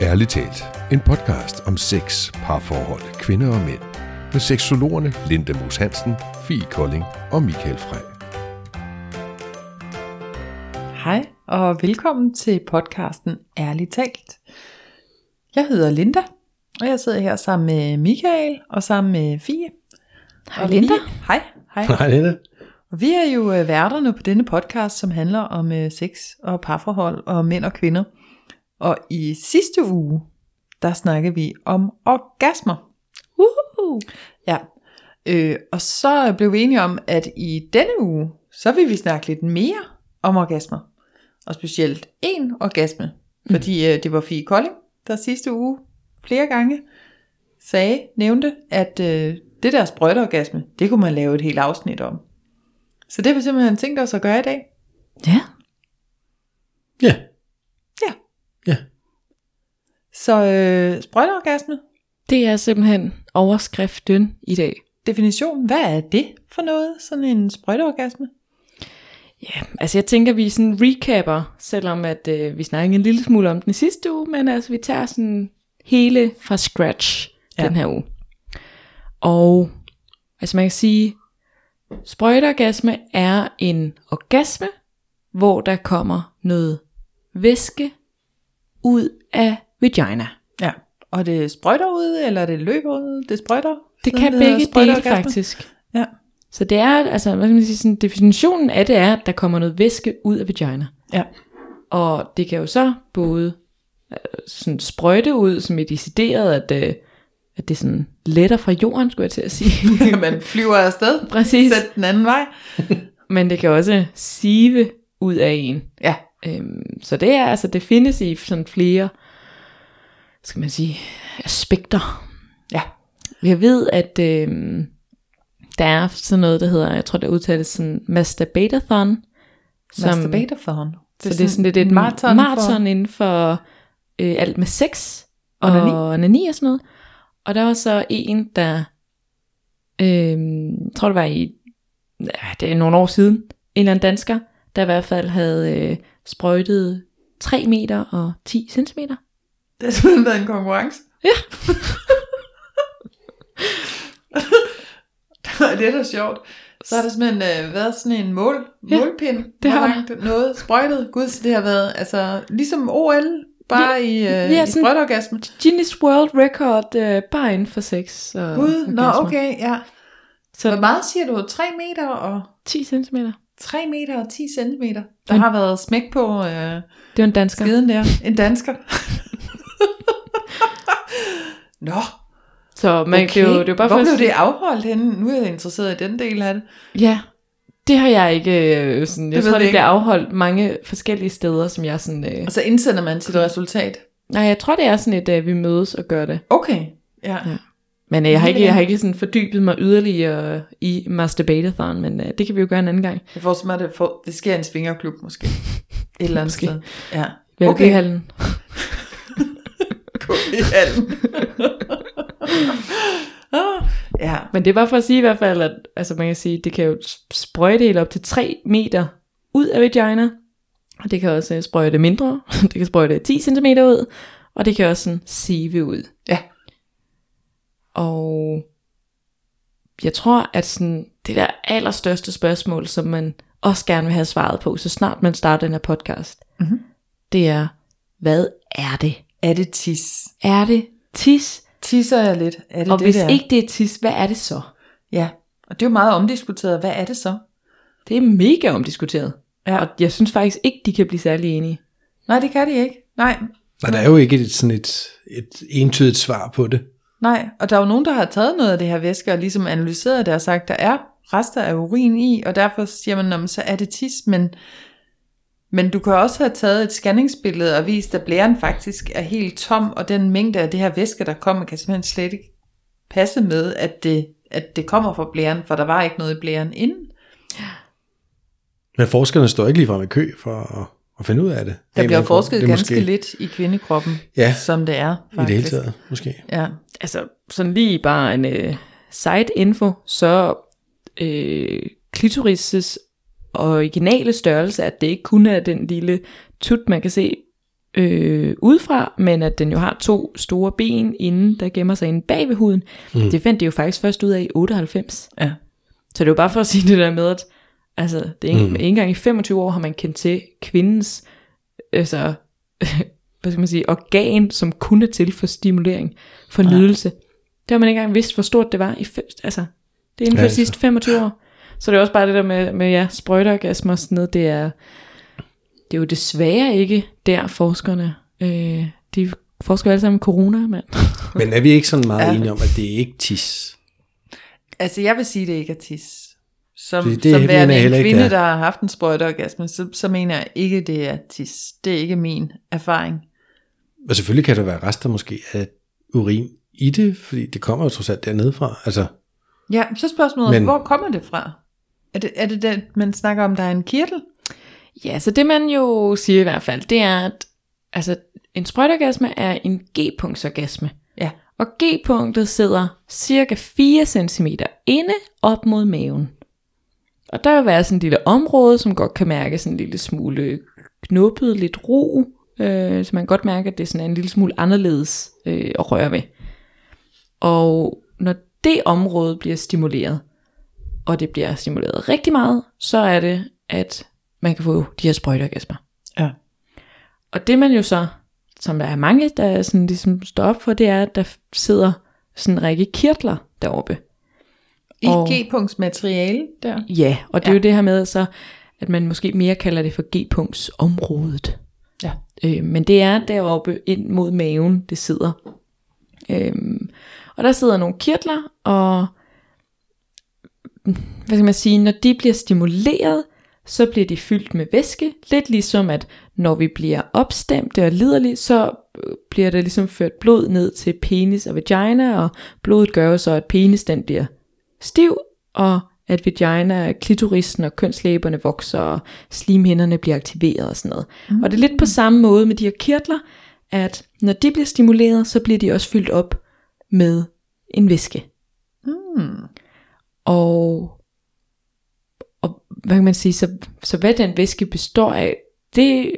Ærligt talt, en podcast om sex, parforhold, kvinder og mænd. Med seksologerne Linda Moos Hansen, Fie Kolding og Michael Frey. Hej og velkommen til podcasten Ærligt talt. Jeg hedder Linda, og jeg sidder her sammen med Michael og sammen med Fie. Hej Og Linda. Vi, hej, hej. Hej Linda. Og vi er jo øh, værterne på denne podcast, som handler om øh, sex og parforhold og mænd og kvinder. Og i sidste uge, der snakkede vi om orgasmer. Uhuhu. Ja, øh, og så blev vi enige om, at i denne uge, så vil vi snakke lidt mere om orgasmer. Og specielt én orgasme. Fordi øh, det var Fie Kolding, der sidste uge flere gange sagde, nævnte, at øh, det der sprøjteorgasme, det kunne man lave et helt afsnit om. Så det har vi simpelthen tænkt os at gøre i dag. Ja. Ja. Ja. Så øh, sprøjteorgasme, Det er simpelthen overskriften i dag. definition, hvad er det for noget, sådan en sprøjteorgasme? Ja, altså jeg tænker, vi sådan recapper, selvom at øh, vi snakkede en lille smule om den i sidste uge, men altså vi tager sådan hele fra scratch ja. den her uge. Og altså man kan sige, sprøjteorgasme er en orgasme, hvor der kommer noget væske ud af vagina. Ja, og det sprøjter ud, eller det løber ud, det sprøjter? Det kan hedder begge dele faktisk. Ja. Så det er, altså, hvad skal man sige, sådan, definitionen af det er, at der kommer noget væske ud af vagina. Ja. Og det kan jo så både øh, sådan sprøjte ud, som er decideret, at, øh, at det sådan letter fra jorden, skulle jeg til at sige. Man flyver afsted, Præcis. sæt den anden vej. Men det kan også sive ud af en. Ja, Øhm, så det er altså, det findes i sådan flere, skal man sige, aspekter. ja, Jeg ved, at øhm, der er sådan noget, der hedder, jeg tror, det udtales sådan masturbatathon. som- Masturbatathon. Så det er sådan lidt et maraton, maraton inden for øh, alt med sex og Onani. og sådan noget. Og der var så en, der, øh, jeg tror det var i, det er nogle år siden, en eller anden dansker, der i hvert fald havde øh, sprøjtet 3 meter og 10 centimeter. Det har simpelthen været en konkurrence. Ja. det er da sjovt. Så har der simpelthen øh, været sådan en mål, Ja, målpind. det har langt noget sprøjtet. Gud, så det har været altså, ligesom OL, bare Ja, i, øh, ja, i sprøjteorgasme. Guinness World Record øh, bare inden for sex. Og Gud, nå orgasmer. okay, ja. Så Hvor meget siger du? 3 meter og 10 centimeter. 3 meter og 10 centimeter. Der Men- har været smæk på øh, Det var en dansker. skeden der. En dansker. Nå, Så man, okay. det, er det er jo bare Hvor for at blev det afholdt henne? Nu er jeg interesseret i den del af det. Ja, det har jeg ikke øh, sådan, jeg Det tror det bliver afholdt mange forskellige steder, som jeg sådan, øh, Og så indsender man sit resultat. nej, jeg tror det er sådan et, øh, vi mødes og gør det. Okay, ja. Ja. Men øh, jeg har ikke, jeg har ikke sådan fordybet mig yderligere i Masturbatathon, men øh, det kan vi jo gøre en anden gang. Jeg får som at det, får, det sker i en svingerklub måske. Et eller andet Måske. sted. Ja. Valbyhallen. Gå i hallen. ja. Men det er bare for at sige i hvert fald, at altså man kan sige, det kan jo sprøjte helt op til 3 meter ud af vagina, og det kan også øh, sprøjte mindre, det kan sprøjte 10 cm ud, og det kan også sådan sive ud. Ja. Og jeg tror, at sådan, det der allerstørste spørgsmål, som man også gerne vil have svaret på, så snart man starter den her podcast, Mhm. det er, hvad er det? Er det tis? Er det tis? Tisser jeg lidt? Er det Og det hvis der? ikke det er tis, hvad er det så? Ja, og det er jo meget omdiskuteret. Hvad er det så? Det er mega omdiskuteret. Ja. Og jeg synes faktisk ikke, de kan blive særlig enige. Nej, det kan de ikke. Nej, Nej, der er jo ikke et, sådan et, et entydigt svar på det. Nej. Og der er jo nogen, der har taget noget af det her væske og ligesom analyseret det og sagt, der er rester af urin i, og derfor siger man, "Nå, men så er det tis, men, men du kan også have taget et scanningsbillede og vist, at blæren faktisk er helt tom, og den mængde af det her væske, der kommer, kan simpelthen slet ikke passe med, at det, at det kommer fra blæren, for der var ikke noget i blæren inden. Men forskerne står ikke ligefrem i kø for at, at finde ud af det. Der bliver forsket det ganske måske, lidt i kvindekroppen, Ja. som det er, I faktisk. det hele taget, måske. Ja. Altså, sådan lige bare en øh, side info, så øh, klitoris' originale størrelse, at det ikke kun er den lille tut, man kan se øh, udefra, men at den jo har to store ben inden, der gemmer sig inde bag ved huden. Mm. Det fandt de jo faktisk først ud af i 98. Ja. Så det er jo bare for at sige det der med, at altså, det er ikke, mm. ikke engang i 25 år har man kendt til kvindens altså, hvad skal man sige, organ, som kun er til for stimulering, for Nej. nydelse. Det har man ikke engang vidst, hvor stort det var. I, altså, det er inden for Ja, de sidste 25 år. Så det er også bare det der med, med ja, sprøjteorgasmer og sådan noget, det er, det er jo desværre ikke der forskerne, øh, de forsker alle sammen corona, mand. Men er vi ikke sådan meget Ja. ja. enige om, at det er ikke tis? Altså, jeg vil sige, det ikke er tis. Som, Det- det, som værende jeg en kvinde, er. der har haft en sprøjteorgasme, så, så mener jeg ikke, det er tis. Det er ikke min erfaring. Og selvfølgelig kan der være rester måske af urin i det, fordi det kommer jo trods alt dernede fra. Altså, Ja, så spørgsmålet, Men... Hvor kommer det fra? Er det, er det det, man snakker om, der er en kirtel? Ja, så det man jo siger i hvert fald, det er, at altså, en sprøjteorgasme er en G-punktsorgasme. Ja. Og G-punktet sidder cirka 4 cm inde op mod maven. Og der vil være sådan et lille område, som godt kan mærke sådan en lille smule knuppet, lidt ro. Øh, så man kan godt mærke, at det sådan er en lille smule anderledes øh, at røre ved. Og når det område bliver stimuleret, og det bliver stimuleret rigtig meget, så er det, at man kan få de her sprøjteorgasmer. Ja. Og det man jo så, som der er mange, der sådan ligesom står op for, det er, at der sidder sådan en række kirtler deroppe. I Og- G-punkts materiale der? Ja, og det Ja. er jo det her med så, at man måske mere kalder det for G-punktsområdet. Øh, men det er deroppe ind mod maven, det sidder. Øh, og der sidder nogle kirtler, og hvad skal man sige, når de bliver stimuleret, så bliver de fyldt med væske. Lidt ligesom at når vi bliver opstemte og liderlige, så øh, bliver der ligesom ført blod ned til penis og vagina, og blodet gør jo så, at penis den bliver stiv, og at vagina, klitorisen og kønslæberne vokser, og slimhinderne bliver aktiveret og sådan noget. Mm. Og det er lidt på samme måde med de her kirtler, at når de bliver stimuleret, så bliver de også fyldt op med en væske. Hmm. Og, og hvad kan man sige, så, så hvad den væske består af, det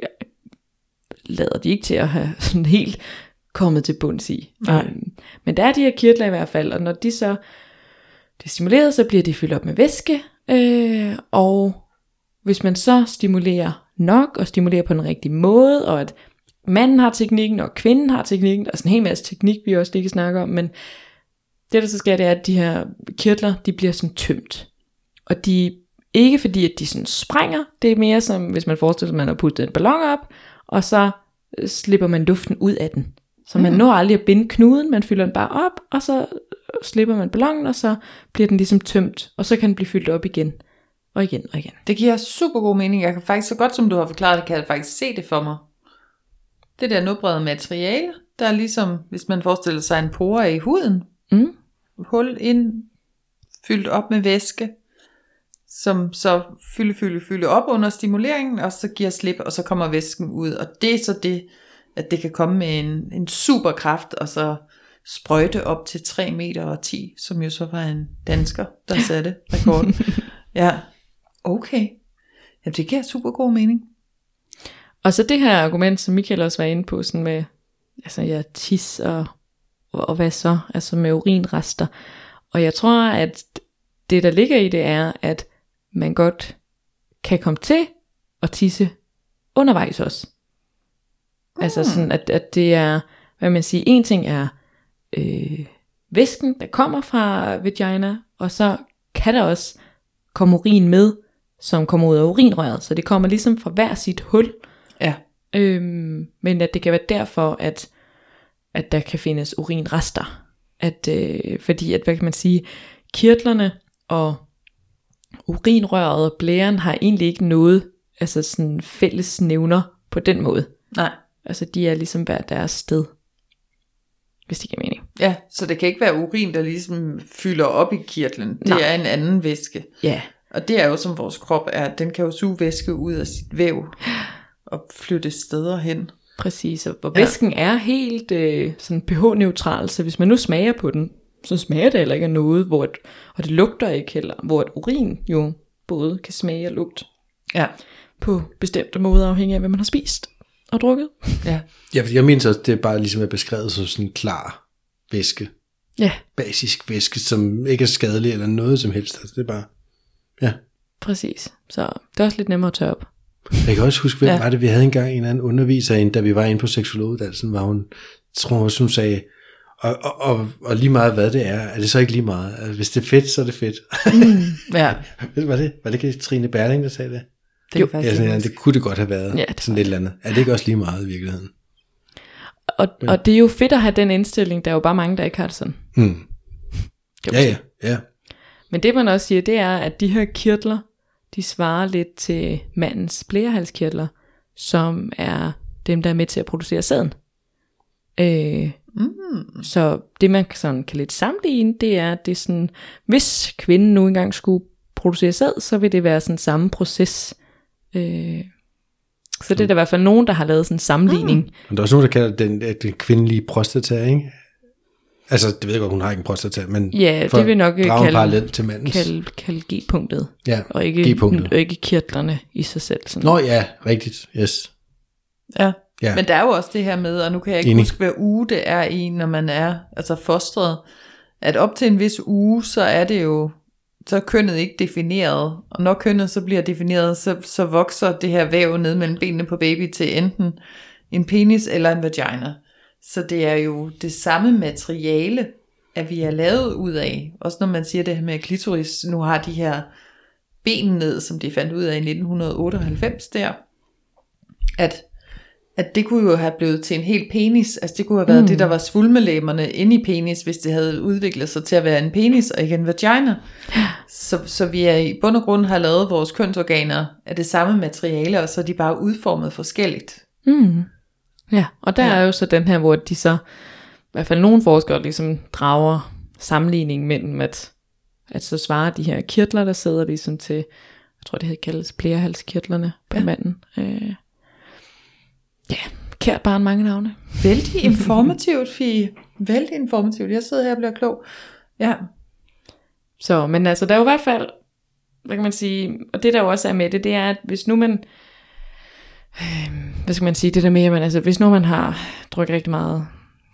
lader de ikke til at have sådan helt kommet til bunds i. Nej. Øhm, men der er de her kirtler i hvert fald, og når de så det er stimuleret, så bliver det fyldt op med væske, øh, og hvis man så stimulerer nok, og stimulerer på den rigtige måde, og at manden har teknikken, og kvinden har teknikken, der er sådan en hel masse teknik, vi også ikke snakker om, men det der så sker, det er, at de her kirtler, de bliver sådan tømt. Og de ikke fordi, at de sådan sprænger, det er mere som, hvis man forestiller sig, at man har puttet en ballon op, og så slipper man luften ud af den. Så man Mm. når aldrig at binde knuden, man fylder den bare op, og så slipper man ballonen, og så bliver den ligesom tømt, og så kan den blive fyldt op igen, og igen og igen. Det giver super god mening. Jeg kan faktisk, så godt som du har forklaret det, kan jeg faktisk se det for mig. Det der nubrede materiale, der er ligesom, hvis man forestiller sig en pore i huden, Mm. hul ind, fyldt op med væske, som så fylde, fylde, fylde op under stimuleringen, og så giver slip, og så kommer væsken ud. Og det er så det, at det kan komme med en, en super kraft, og så sprøjte op til 3 meter og 10, som jo så var en dansker, der satte rekorden. ja, okay. Jamen, det giver super god mening. Og så det her argument, som Michael også var inde på, sådan med, altså ja, tis og, og, og hvad så, altså med urinrester. Og jeg tror, at det der ligger i det er, at man godt kan komme til at tisse undervejs også. Mm. Altså sådan, at, at det er, hvad man siger, en ting er øh, væsken, der kommer fra vagina, og så kan der også komme urin med, som kommer ud af urinrøret. Så det kommer ligesom fra hver sit hul. Ja. Øhm, men at det kan være derfor, at, at der kan findes urinrester. At, øh, fordi at, hvad kan man sige, kirtlerne og urinrøret og blæren har egentlig ikke noget altså sådan fælles nævner på den måde. Nej. Altså de er ligesom hver deres sted. Hvis det giver mening. Ja, så det kan ikke være urin, der ligesom fylder op i kirtlen. Det Nej. er en anden væske. Ja. Og det er jo som vores krop er, den kan jo suge væske ud af sit væv og flytte steder hen. Præcis, og hvor Ja. væsken er helt øh, sådan pH-neutral, så hvis man nu smager på den, så smager det heller ikke af noget, hvor et, og det lugter ikke heller, hvor et urin jo både kan smage og lugte Ja. på bestemte måder, afhængig af, hvad man har spist. Og drukket. Ja. Ja, jeg mener så, det er bare ligesom er beskrevet som sådan en klar væske. Ja, Basisk væske, som ikke er skadelig eller noget som helst. Altså, det er bare... Ja. præcis. Så det er også lidt nemmere at tørre op. Jeg kan også huske, hvem Ja. var det, vi havde engang en eller anden underviser, inde, da vi var inde på seksologuddannelsen, var hun, tror hun, hun sagde, og, og, og, og lige meget hvad det er, er det så ikke lige meget. Altså, hvis det er fedt, så er det fedt. Ja, var det, var det ikke Trine Berling, der sagde det? Det Jo. faktisk Ja, sådan, ja, det kunne det godt have været. Ja, det sådan lidt eller andet. Er det ikke også lige meget i virkeligheden? Og, og det er jo fedt at have den indstilling. Der er jo bare mange, der ikke har det sådan. Mm. man Ja, ja, ja. Men det man også siger, det er, at de her kirtler, de svarer lidt til mandens blærehalskirtler, som er dem, der er med til at producere sæden. Øh, Mm. så det man sådan kan lidt sammenligne, det er, at det er sådan, hvis kvinden nu engang skulle producere sæd, så vil det være sådan samme proces. Øh, så det er der i hvert fald nogen, der har lavet sådan en sammenligning. Mm. Og der er også nogen, der kalder den, øh, den kvindelige prostata, ikke? Altså, det ved jeg godt, hun har ikke en prostata, men Ja, for det vil nok at drage kalde- parallel til mandens. Kalde, kalde G-punktet, ja, og ikke, G-punktet. og ikke kirtlerne i sig selv. Sådan. Nå ja, rigtigt, yes. Ja. Ja. Men der er jo også det her med, og nu kan jeg ikke Enig. huske, hvad uge det er i, når man er altså fostret, at op til en vis uge, så er det jo, så er kønnet ikke defineret, og når kønnet så bliver defineret, så, så vokser det her væv ned mellem benene på baby til enten en penis eller en vagina. Så det er jo det samme materiale, at vi er lavet ud af. Også når man siger det her med klitoris, nu har de her ben ned, som de fandt ud af i 1998 der, at at det kunne jo have blevet til en helt penis, altså det kunne have været mm. det, der var svulmelæmerne inde i penis, hvis det havde udviklet sig til at være en penis og ikke en vagina. Så, så vi er i bund og grund har lavet vores kønsorganer af det samme materiale, og så er de bare udformet forskelligt. Mm. Ja, og der Ja. er jo så den her, hvor de så, i hvert fald nogle forskere ligesom drager sammenligning mellem, at, at så svarer de her kirtler, der sidder ligesom til, jeg tror det hedder kaldes blærehalskirtlerne på ja. manden. Øh, ja, kært barn mange navne. Vældig informativt, Fie. Vældig informativt. Jeg sidder her og bliver klog. Ja, Så, men altså, der er jo i hvert fald, hvad kan man sige, og det der jo også er med det, det er, at hvis nu man, øh, hvad skal man sige, det der med, at man, altså, hvis nu man har drukket rigtig meget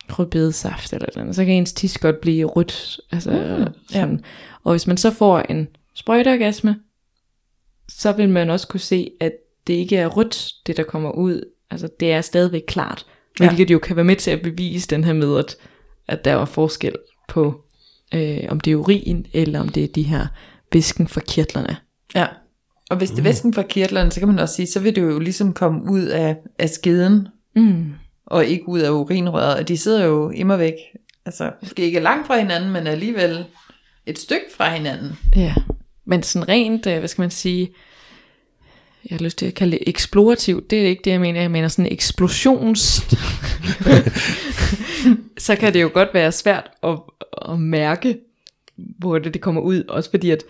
rødbedesaft eller et eller andet, så kan ens tis godt blive rødt. Altså, mm, sådan. Og hvis man så får en sprøjteorgasme, så vil man også kunne se, at det ikke er rødt, det der kommer ud. Altså, det er stadigvæk klart. Ja. Hvilket jo kan være med til at bevise den her med, at, at der var forskel på, øh, om det er urin, eller om det er de her væsken fra kirtlerne. ja. Og hvis det er væsken fra kirtlerne, så kan man også sige, så vil det jo ligesom komme ud af, af skeden, Mm. og ikke ud af urinrøret. Og de sidder jo immer væk. Altså, måske ikke langt fra hinanden, men alligevel et stykke fra hinanden. Ja, men sådan rent, øh, hvad skal man sige, jeg har lyst til at kalde det eksplorativt, det er ikke det, jeg mener, jeg mener sådan eksplosions... så kan det jo godt være svært at, at mærke, hvor det, det kommer ud, også fordi at,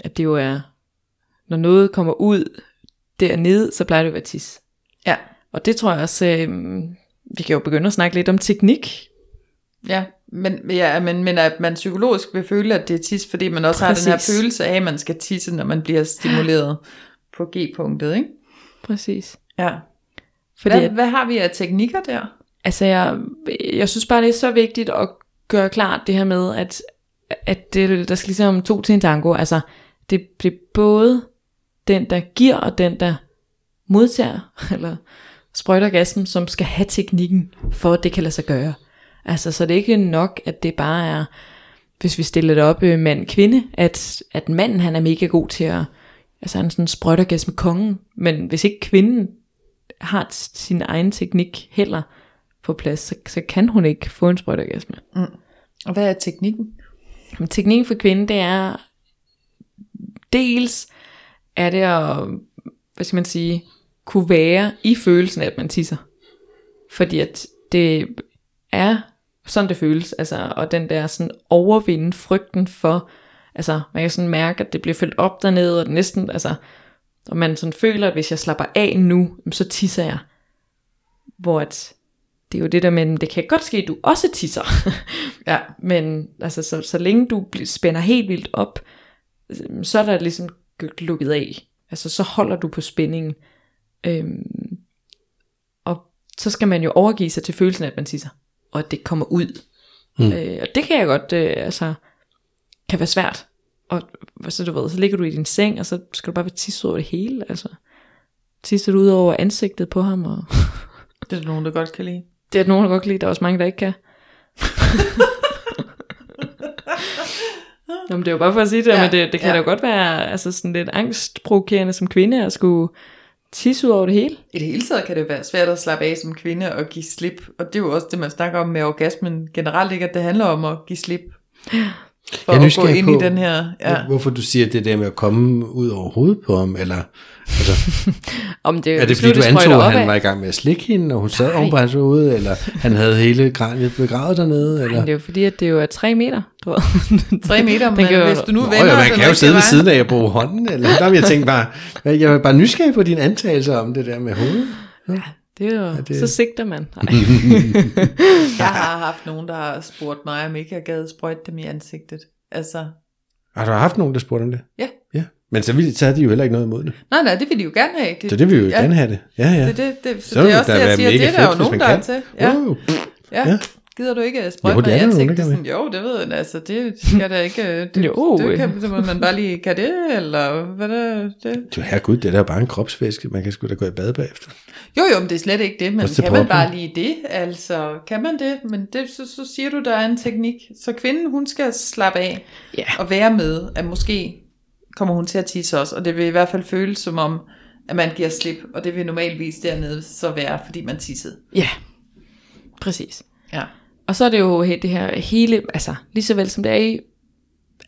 at det jo er, når noget kommer ud dernede, så plejer det at være tis. Ja. Og det tror jeg også, øh, vi kan jo begynde at snakke lidt om teknik, Ja, men, ja, men, men at man psykologisk vil føle, at det er tis, fordi man også Præcis. har den her følelse af, at man skal tisse, når man bliver stimuleret på G-punktet, ikke? præcis. Ja. Fordi Hvad, hvad har vi af teknikker der? Altså, jeg, jeg synes bare, det er så vigtigt at gøre klart det her med, at, at det, der skal ligesom to til en tango. Altså, det, det er både den, der giver, og den, der modtager, eller sprøjter gassen, som skal have teknikken, for at det kan lade sig gøre. Altså, så det er ikke nok, at det bare er, hvis vi stiller det op øh, mand-kvinde, at, at manden han er mega god til at, altså er sådan sprøjter med kongen, men hvis ikke kvinden har sin egen teknik heller på plads, så, så kan hun ikke få en sprøjteorgasme. Og hvad er teknikken? Men teknikken for kvinden, det er dels er det at, hvad skal man sige, kunne være i følelsen af, at man tisser. Fordi at det er sådan det føles, altså, og den der sådan overvinde frygten for, altså man kan sådan mærke, at det bliver fyldt op dernede, og det næsten, altså, og man sådan føler, at hvis jeg slapper af nu, så tisser jeg. Hvor at, det er jo det der med, det kan godt ske, at du også tisser. Ja. Men altså, så, så længe du spænder helt vildt op, øhm, så er der ligesom lukket af. Altså, så holder du på spændingen. Øhm, så skal man jo overgive sig til følelsen af, at man tisser, og at det kommer ud. Mm. Øh, og det kan jeg godt, øh, altså, kan være svært. Og så du ved, så ligger du i din seng, og så skal du bare være tisse over det hele, altså. Tisser du ud over ansigtet på ham, og Det er der nogen, der godt kan lide. det er der nogen, der godt kan lide, der er også mange, der ikke kan. Nå, men det er jo bare for at sige det, Ja, men det, det kan ja. da godt være altså sådan lidt angstprovokerende som kvinde at skulle tisse ud over det hele. I det hele taget kan det være svært at slappe af som kvinde og give slip. Og det er jo også det, man snakker om med orgasmen generelt, ikke? At det handler om at give slip. For Jeg er at gå nysgerrig ind på, i den her... Ja. Hvorfor du siger det der med at komme ud over hovedet på ham, eller altså, Om det, er det fordi du antog, at han var i gang med at slikke hende, og hun sad Nej. oven på hans hoved, eller han havde hele kraniet begravet dernede, eller? Nej, det er jo fordi, at det jo er 3 meter, du ved. Tre meter, Den men jo- hvis du nu Nå, vender ja, man kan jo sidde ved siden af og bruge hånden, eller der vil jeg tænke bare, jeg var bare nysgerrig på dine antagelser om det der med hovedet. Det er jo, det- det... så sigter man. Nej. Jeg har haft nogen, der har spurgt mig, om ikke jeg gad sprøjte dem i ansigtet. Altså, Har du haft nogen, der spurgte om det? Ja. ja. Men så, ville, så havde de jo heller ikke noget imod det. nej, nej, det vil de jo gerne have. Så det vil vi jo ja, gerne have det. Ja, ja. Det, det, det, så, Så det er også det det, jeg siger, det er der jo nogen, der er til. Ja, Wow. ja. Ja. Gider du ikke sprøjte Jo, mig det i er der der ansigtet? kan, Sådan, jo, det ved jeg, altså, det skal da ikke, det, Jo, det kan, så må man bare lige, kan det, eller hvad det, det? Du herregud, det er da bare en kropsvæske. Man kan sgu da gå i bad bagefter. Jo, jo, men det er slet ikke det, men Også kan man bare lige det, altså, kan man det, men det, så, så siger du, der er en teknik, så kvinden, hun skal slappe af, Ja. og være med, at måske kommer hun til at tisse også, og det vil i hvert fald føles som om, at man giver slip, og det vil normalvis dernede så være, fordi man tissede. Ja, præcis. Ja. Og så er det jo det her hele, altså lige så vel som det er i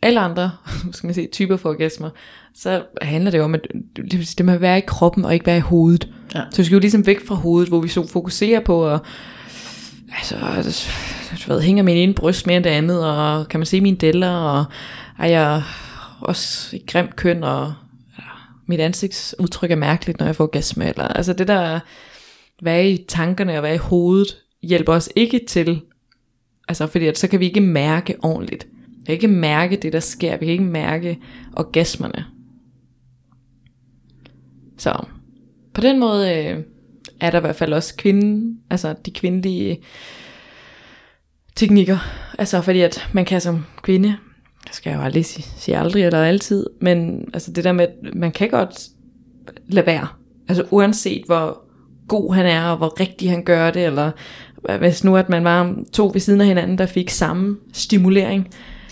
alle andre skal man sige, typer for orgasmer, så handler det jo om, at det, det må være i kroppen og ikke være i hovedet. Ja. Så vi skal jo ligesom væk fra hovedet, hvor vi så fokuserer på at altså, du ved, hænger min ene bryst mere end det andet, og kan man se mine deller, og er jeg også i grim køn, og ja, mit ansigtsudtryk er mærkeligt, når jeg får orgasme, eller altså det der, være i tankerne og være i hovedet, hjælper os ikke til, altså fordi at så kan vi ikke mærke ordentligt. Vi kan ikke mærke det, der sker. Vi kan ikke mærke orgasmerne. Så på den måde øh, er der i hvert fald også kvinden, altså de kvindelige teknikker. Altså fordi at man kan som kvinde, jeg skal jo aldrig sige, sige aldrig eller altid, men altså det der med, at man kan godt lade være. Altså uanset hvor god han er, og hvor rigtig han gør det, eller hvis nu at man var to ved siden af hinanden, der fik samme stimulering,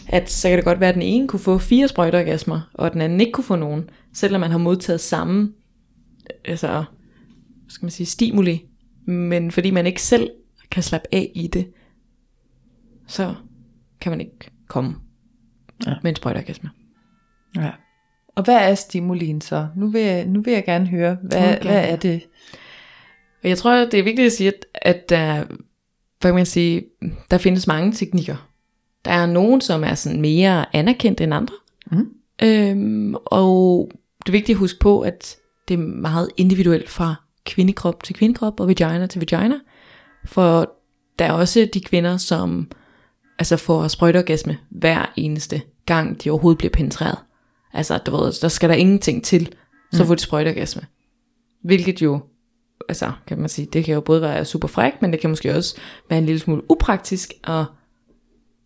at så kan det godt være, at den ene kunne få fire sprøjteorgasmer, og den anden ikke kunne få nogen, selvom man har modtaget samme altså, hvad skal man sige, stimuli, men fordi man ikke selv kan slappe af i det, så kan man ikke komme ja. med en sprøjteorgasme. ja. Og hvad er stimulien så? Nu vil jeg, nu vil jeg gerne høre, hvad, Okay. hvad er det? Og jeg tror, det er vigtigt at sige, at, at der, hvad kan man sige, der findes mange teknikker. Der er nogen, som er sådan mere anerkendt end andre. Mhm. Øhm, og det er vigtigt at huske på, at det er meget individuelt fra kvindekrop til kvindekrop og vagina til vagina. For der er også de kvinder, som altså får sprøjteorgasme hver eneste gang, de overhovedet bliver penetreret. Altså, du ved, der skal der ingenting til, så får de sprøjteorgasme. Hvilket jo altså kan man sige, det kan jo både være super fræk, men det kan måske også være en lille smule upraktisk at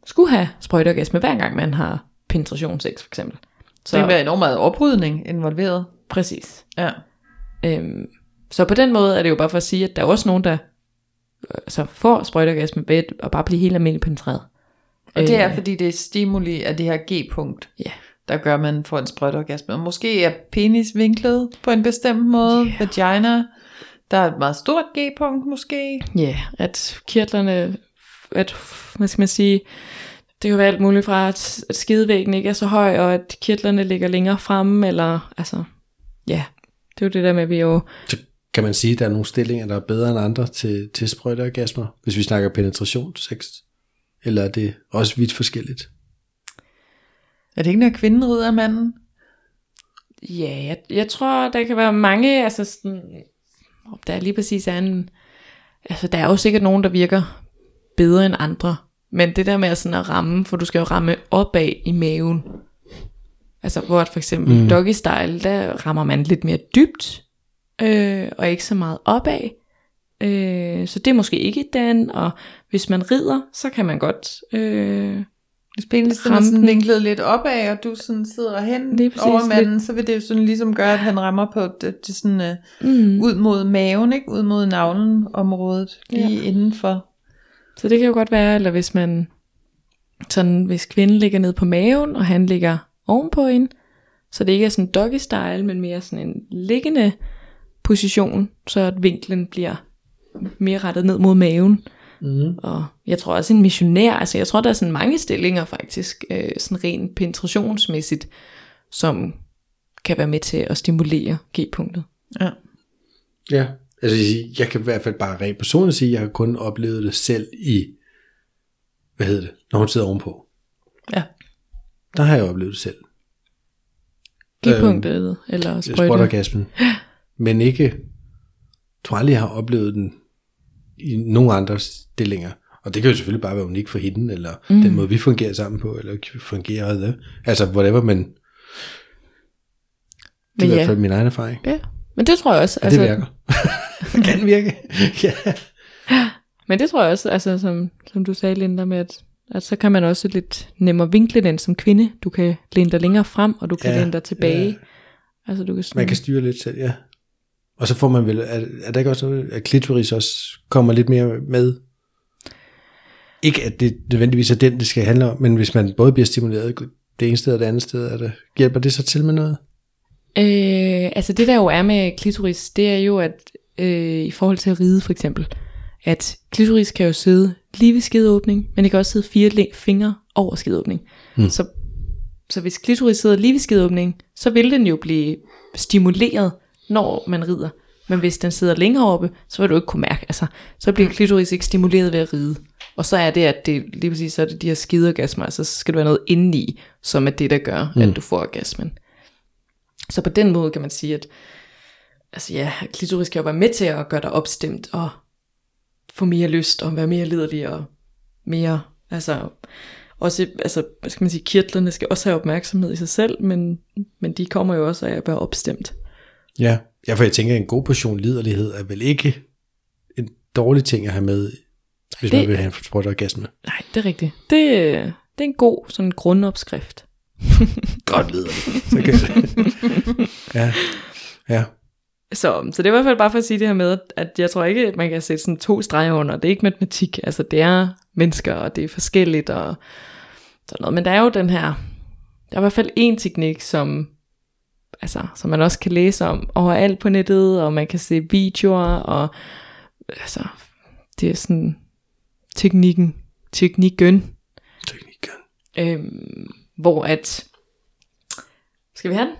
skulle have sprøjteorgasme hver gang man har penetrationssex for eksempel. Så Så det kan være enormt meget oprydning involveret. præcis. Ja. Øhm, så på den måde er det jo bare for at sige, at der er også nogen, der altså, får sprøjteorgasme ved at bare blive helt almindeligt penetreret. Og det er, Øh, fordi det er stimuli af det her G-punkt, Ja. der gør, at man får en sprøjteorgasme. Og måske er penis vinklet på en bestemt måde, Ja. vagina, der er et meget stort G-punkt måske. Ja, at kirtlerne, at, hvad skal man sige, det kan være alt muligt fra, at, at skidevæggen ikke er så høj, og at kirtlerne ligger længere fremme, eller altså, ja, det er jo det der med, at vi jo, Så kan man sige, at der er nogle stillinger, der er bedre end andre til, til sprøjteorgasmer, hvis vi snakker penetrationssex? Eller er det også vidt forskelligt? Er det ikke, når kvinden rider manden? ja, jeg, jeg tror, der kan være mange, altså sådan, om der lige præcis er en, altså der er jo sikkert nogen, der virker bedre end andre, men det der med at, sådan at ramme, for du skal jo ramme opad i maven, altså hvor for eksempel mm. doggy style, der rammer man lidt mere dybt, øh, og ikke så meget opad, Øh, så det er måske ikke den, og hvis man rider, så kan man godt... Øh, Hvis penisen er sådan vinklet lidt opad, og du sådan sidder hen Lige præcis, over manden, så vil det jo sådan ligesom gøre, at han rammer på det, det sådan, uh, mm, ud mod maven, ikke? ud mod navlen området, lige Ja. indenfor. Så det kan jo godt være, eller hvis man, sådan hvis kvinden ligger ned på maven, og han ligger ovenpå hende, så det ikke er sådan doggy style, men mere sådan en liggende position, så at vinklen bliver mere rettet ned mod maven. Mm. Og jeg tror også en missionær, altså jeg tror der er sådan mange stillinger faktisk, øh, sådan rent penetrationsmæssigt, som kan være med til at stimulere G-punktet. Ja. Ja, altså jeg kan i hvert fald bare rent personligt sige, at jeg har kun oplevet det selv i, hvad hedder det, når hun sidder ovenpå. Ja. Der har jeg oplevet det selv. G-punktet, øhm, eller sprøjten. Sprøjtergasmen. Men ikke, jeg tror aldrig, jeg har oplevet den i nogen andre stillinger. Og det kan jo selvfølgelig bare være unikt for hende, eller mm. den måde, vi fungerer sammen på, eller fungerer det. Altså, whatever, men det er Men i hvert ja. fald min egen erfaring. Ja, men det tror jeg også. Ja, det virker. kan virke. ja. Men det tror jeg også, altså som, som du sagde, Linda, med at, at så kan man også lidt nemmere vinkle den som kvinde. Du kan læne dig længere frem, og du kan Ja, ja, læne dig tilbage. ja. Ja. Altså du kan sådan, Man kan styre lidt selv, ja. Og så får man vel, er, er der ikke også noget, at klitoris også kommer lidt mere med? Ikke at det nødvendigvis er den, det skal handle om, men hvis man både bliver stimuleret det ene sted og det andet sted, er det, hjælper det så til med noget? Øh, altså det der jo er med klitoris, det er jo, at øh, i forhold til at ride for eksempel, at klitoris kan jo sidde lige ved skedeåbning, men det kan også sidde fire fingre over skedeåbning. Mm. Så, så hvis klitoris sidder lige ved skedeåbning, så vil den jo blive stimuleret, når man rider. Men hvis den sidder længere oppe, så vil du ikke kunne mærke, altså, så bliver klitoris ikke stimuleret ved at ride. Og så er det, at det lige præcis så er det de her altså så skal der være noget indeni, som er det, der gør, mm. at du får orgasmen. Så på den måde kan man sige, at altså ja, klitoris kan jo være med til at gøre dig opstemt og få mere lyst og være mere liderlig og mere, altså også, altså, hvad skal man sige, kirtlerne skal også have opmærksomhed i sig selv, men, men de kommer jo også af at være opstemt. Ja. Ja, for jeg tænker, at en god portion liderlighed er vel ikke en dårlig ting at have med, hvis Det- man vil have en sprøjterorgasme. Nej, det er rigtigt. Det, det er en god sådan grundopskrift. Godt liderlig. Så kan det. ja. Ja. Så, så det er i hvert fald bare for at sige det her med, at- at jeg tror ikke, at man kan sætte sådan to streger under. Det er ikke matematik, altså det er mennesker, og det er forskelligt og sådan noget. Men der er jo den her, der er i hvert fald en teknik, som, altså, som man også kan læse om overalt på nettet, og man kan se videoer, og altså, det er sådan teknikken, teknikken, Teknikken. øhm, hvor at, skal vi have den?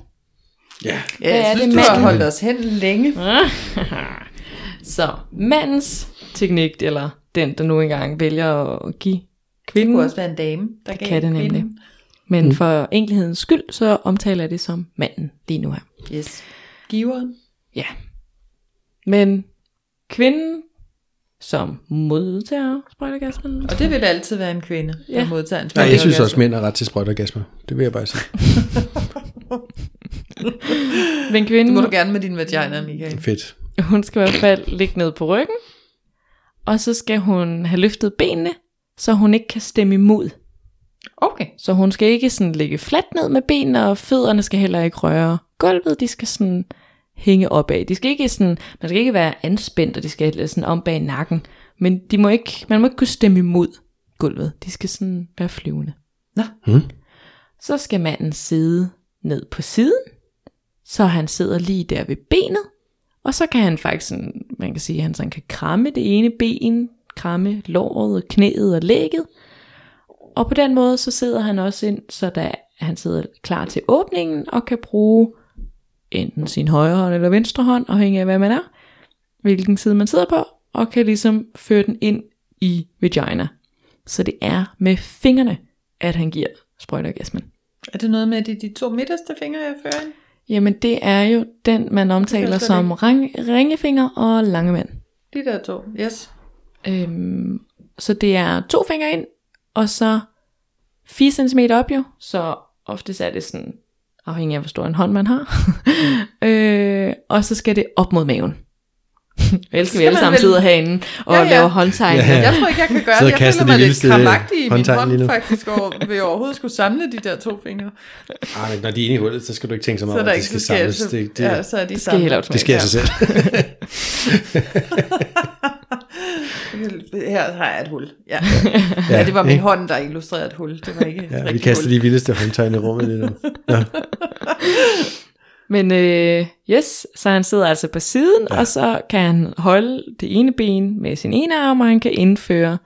Ja. Ja, er jeg det, synes, du har holdt os hen længe. så mandens teknik, eller den, der nu engang vælger at give Det kvinden, kunne også være en dame, der Det gav kan det nemlig. kvinden. Men for enkelhedens skyld, så omtaler jeg det som manden lige nu her. Yes. Giveren. Ja. Men kvinden, som modtager sprøjtegasmen, Og det vil altid være en kvinde, der Ja. modtager en Nej, jeg synes også, mænd er ret til sprøjterorgasme. Det vil jeg bare sige. men Det kvinden, må du gerne med din vagina, Michael. Fedt. hun skal i hvert fald ligge ned på ryggen, og så skal hun have løftet benene, så hun ikke kan stemme imod. Okay. Så hun skal ikke sådan ligge fladt ned med benene, og fødderne skal heller ikke røre gulvet. De skal sådan hænge opad. De skal ikke sådan, man skal ikke være anspændt, og de skal sådan om bag nakken. Men de må ikke, man må ikke kunne stemme imod gulvet. De skal sådan være flyvende. Nå. Hmm. Så skal manden sidde ned på siden, så han sidder lige der ved benet. Og så kan han faktisk sådan, man kan sige, at han sådan kan kramme det ene ben, kramme låret, knæet og lægget. Og på den måde, så sidder han også ind, så da han sidder klar til åbningen, og kan bruge enten sin højre hånd eller venstre hånd, afhængig af hvad man er, hvilken side man sidder på, og kan ligesom føre den ind i vagina. Så det er med fingrene, at han giver sprøjteorgasmen. Er det noget med, at det er de to midterste fingre, jeg fører ind? Jamen det er jo den, man omtaler som ring, ringefinger og langemand. De der to, yes. Øhm, så det er to fingre ind, og så 4 cm op jo, så oftest er det sådan, afhængig af hvor stor en hånd man har. øh, og så skal det op mod maven. Jeg elsker, Skal vi alle sammen sidder herinde og Ja, ja. laver håndtegninger. Ja, ja. Jeg tror ikke, jeg kan gøre det. Jeg føler mig lidt kramagtig i min håndtegn lige hånd, nu. faktisk, over, ved overhovedet skulle samle de der to fingre. Ej, men når de er inde i hullet, så skal du ikke tænke så Så meget der at de ikke skal så sker, samles. så, Det, det, ja, så er de Det sker helt automatisk. det sker sig selv. Her har jeg et hul. Ja, ja det var min ikke? hånd, der illustrerede et hul. Det var ikke Ja, vi kaster hul. de vildeste håndtegn i rummet lige nu. Ja. Men øh, yes, så han sidder altså på siden, ja. og så kan han holde det ene ben med sin ene arm, og han kan indføre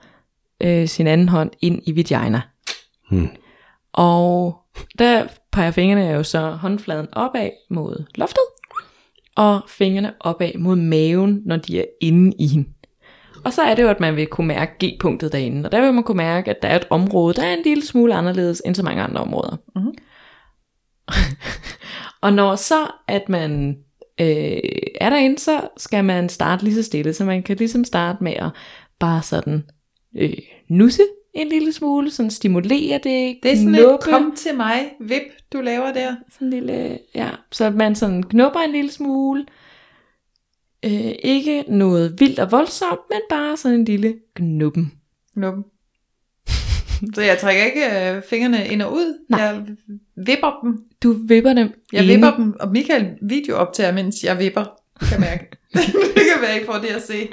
øh, sin anden hånd ind i vagina. Hmm. Og der peger fingrene jo så håndfladen opad mod loftet, og fingrene opad mod maven, når de er inde i hende. Og så er det jo, at man vil kunne mærke G-punktet derinde, og der vil man kunne mærke, at der er et område, der er en lille smule anderledes end så mange andre områder. Mhm. og når så, at man øh, er derinde, så skal man starte lige så stille, så man kan ligesom starte med at bare sådan øh, nusse en lille smule, sådan stimulere det, Det er sådan knuppe, et kom til mig vip, du laver der. sådan en lille, ja, så man sådan knupper en lille smule, øh, ikke noget vildt og voldsomt, men bare sådan en lille knuppen. Knuppen. Så jeg trækker ikke øh, fingrene ind og ud. Nej. Jeg vipper dem. Du vipper dem Jeg inde. vipper dem, og Michael videooptager, mens jeg vipper. Kan jeg mærke. det kan være, I får det at se.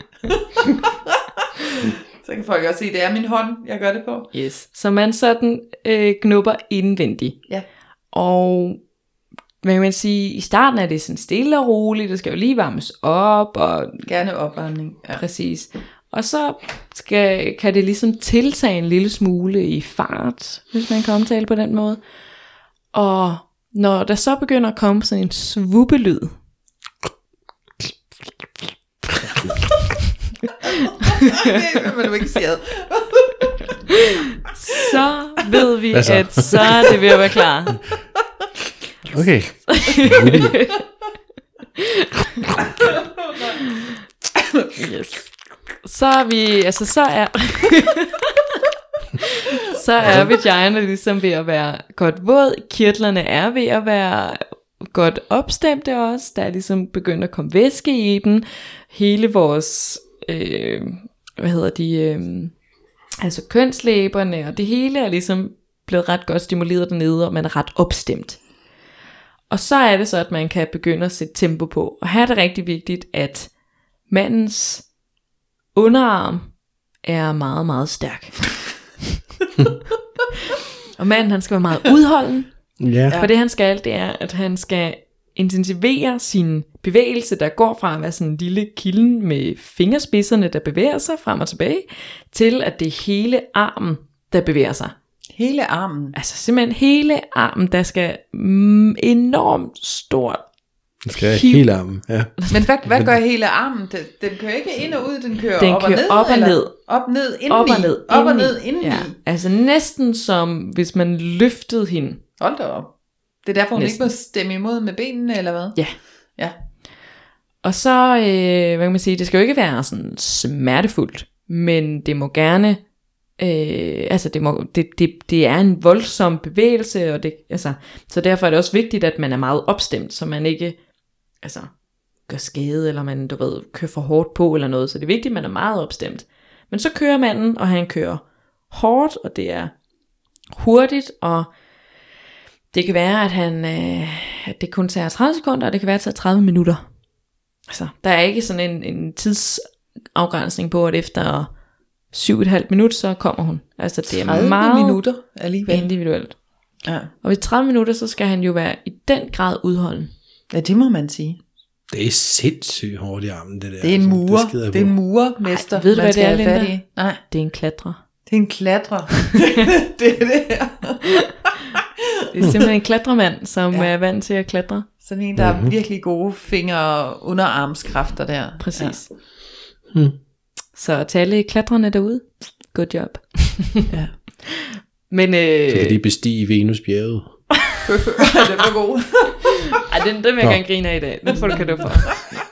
Så kan folk også se, det er min hånd, jeg gør det på. Yes. Så man sådan øh, knupper indvendigt. Ja. Og kan man sige, i starten er det sådan stille og roligt, det skal jo lige varmes op, og Gerne opvarmning. Ja. præcis. Og så skal, kan det ligesom tiltage en lille smule i fart, hvis man kan omtale på den måde. Og når der så begynder at komme sådan en svuppelyd, det vil ikke sige. så ved vi, så? at så er det ved at være klar. Okay. Yes. Så er vi, altså så er, så er vagina ligesom ved at være godt våd, kirtlerne er ved at være godt opstemte også, der er ligesom begyndt at komme væske i den, hele vores, øh, hvad hedder de, øh, altså kønslæberne, og det hele er ligesom blevet ret godt stimuleret dernede, og man er ret opstemt. Og så er det så, at man kan begynde at sætte tempo på. Og her er det rigtig vigtigt, at mandens underarm er meget, meget stærk. og manden, han skal være meget udholden. Ja. For det han skal, det er, at han skal intensivere sin bevægelse, der går fra at være sådan en lille kilden med fingerspidserne, der bevæger sig frem og tilbage, til at det er hele armen, der bevæger sig. Hele armen. Altså simpelthen hele armen, der skal mm, enormt stort. Den skal have Hiv. hele armen. Ja. Men hvad, hvad gør hele armen? Den, den kører ikke ind og ud, den kører Den op og kører ned? op og eller? ned. Op, ned, indeni. Op og ned. Op og indeni. ned, indeni. Ja, altså næsten som hvis man løftede hende. Hold da op. Det er derfor, hun Næsten. ikke må stemme imod med benene, eller hvad? Ja. Ja. Og så, øh, hvad kan man sige, det skal jo ikke være sådan smertefuldt, men det må gerne, øh, altså det, må, det, det, det er en voldsom bevægelse, og det, altså, så derfor er det også vigtigt, at man er meget opstemt, så man ikke, altså, gør skade, eller man, du ved, kører for hårdt på, eller noget, så det er vigtigt, at man er meget opstemt. Men så kører manden, og han kører hårdt, og det er hurtigt, og det kan være, at, han, øh, at det kun tager 30 sekunder, og det kan være, at det tager 30 minutter. Altså, der er ikke sådan en, en tidsafgrænsning på, at efter 7,5 minutter, så kommer hun. Altså, det er 30 meget minutter alligevel. individuelt. Ja. Og ved 30 minutter, så skal han jo være i den grad udholden. ja, det må man sige. Det er sindssygt hårdt i armen, det der. Det er en altså. murer. skider jeg Det er en murermester, Ej, ved du, hvad det er, Linda? Nej, Det er en klatrer. det er en klatrer. det er det her. Det er simpelthen en klatremand, som Ja. ja. er vant til at klatre. Sådan en, der Mhm. har virkelig gode finger- og underarmskræfter der. Præcis. Hmm. Ja. Så til alle klatrerne derude, good job. Ja. Men øh, Så kan de bestige Venusbjerget. Ja. det var god. ej, den, den vil jeg Nå. gerne grine af i dag. Den får du kado for.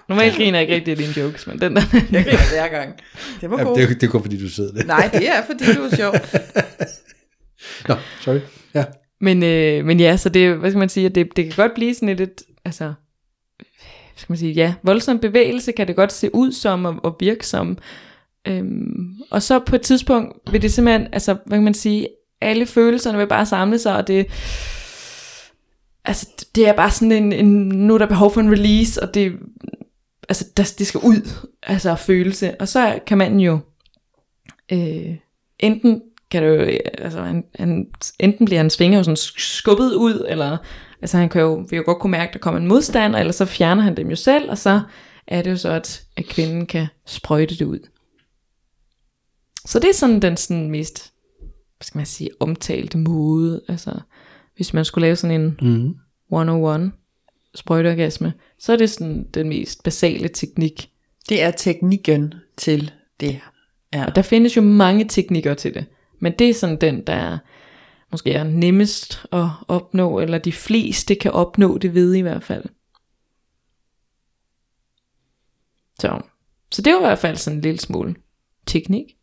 Normalt griner jeg ikke rigtig af dine jokes, men den der... Jeg griner hver gang. Det var Ja, god. det, er, det er kun fordi, du sidder der. Nej, det er fordi, du er sjov. Nå, sorry. Ja. Men, øh, men ja, så det, hvad skal man sige, at det, det kan godt blive sådan lidt, et, altså, skal man sige, ja, voldsom bevægelse kan det godt se ud som og, og virke som. Øhm, og så på et tidspunkt vil det simpelthen, altså hvad kan man sige, alle følelserne vil bare samle sig, og det, altså det er bare sådan en, en nu er der behov for en release, og det, altså der, det skal ud, altså følelse. Og så kan man jo, øh, enten kan det jo, altså han, han, enten bliver hans fingre sådan skubbet ud, eller altså han kan jo, vil jo godt kunne mærke, at der kommer en modstand, eller så fjerner han dem jo selv, og så er det jo så, at, at kvinden kan sprøjte det ud. Så det er sådan den sådan mest, hvad skal man sige, omtalte måde, altså hvis man skulle lave sådan en Mm. 101 sprøjteorgasme, så er det sådan den mest basale teknik. Det er teknikken til det. Ja. Og der findes jo mange teknikker til det, men det er sådan den, der er, måske er nemmest at opnå, eller de fleste kan opnå det ved i hvert fald. Så, så det var i hvert fald sådan en lille smule teknik.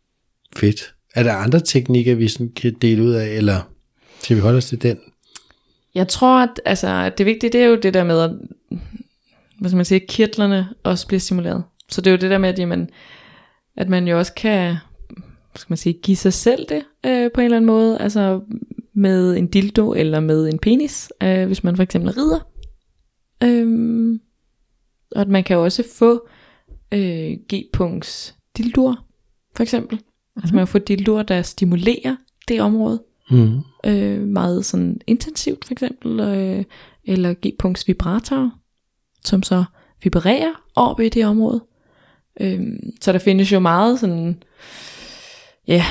Fedt. Er der andre teknikker, vi sådan kan dele ud af, eller skal vi holde os til den? Jeg tror, at altså, det vigtige, det er jo det der med, at hvad skal man sige, kirtlerne også bliver stimuleret. Så det er jo det der med, at, jamen, at man jo også kan hvad skal man sige, give sig selv det øh, på en eller anden måde. Altså med en dildo eller med en penis, øh, hvis man for eksempel rider. Øhm, og at man kan også få øh, G-punkts dildoer, for eksempel. Mm-hmm. Altså man kan få dildoer, der stimulerer det område Mm. øh, meget sådan intensivt for eksempel, øh, eller G-punkts vibratorer, som så vibrerer op i det område. Øh, så der findes jo meget sådan, ja,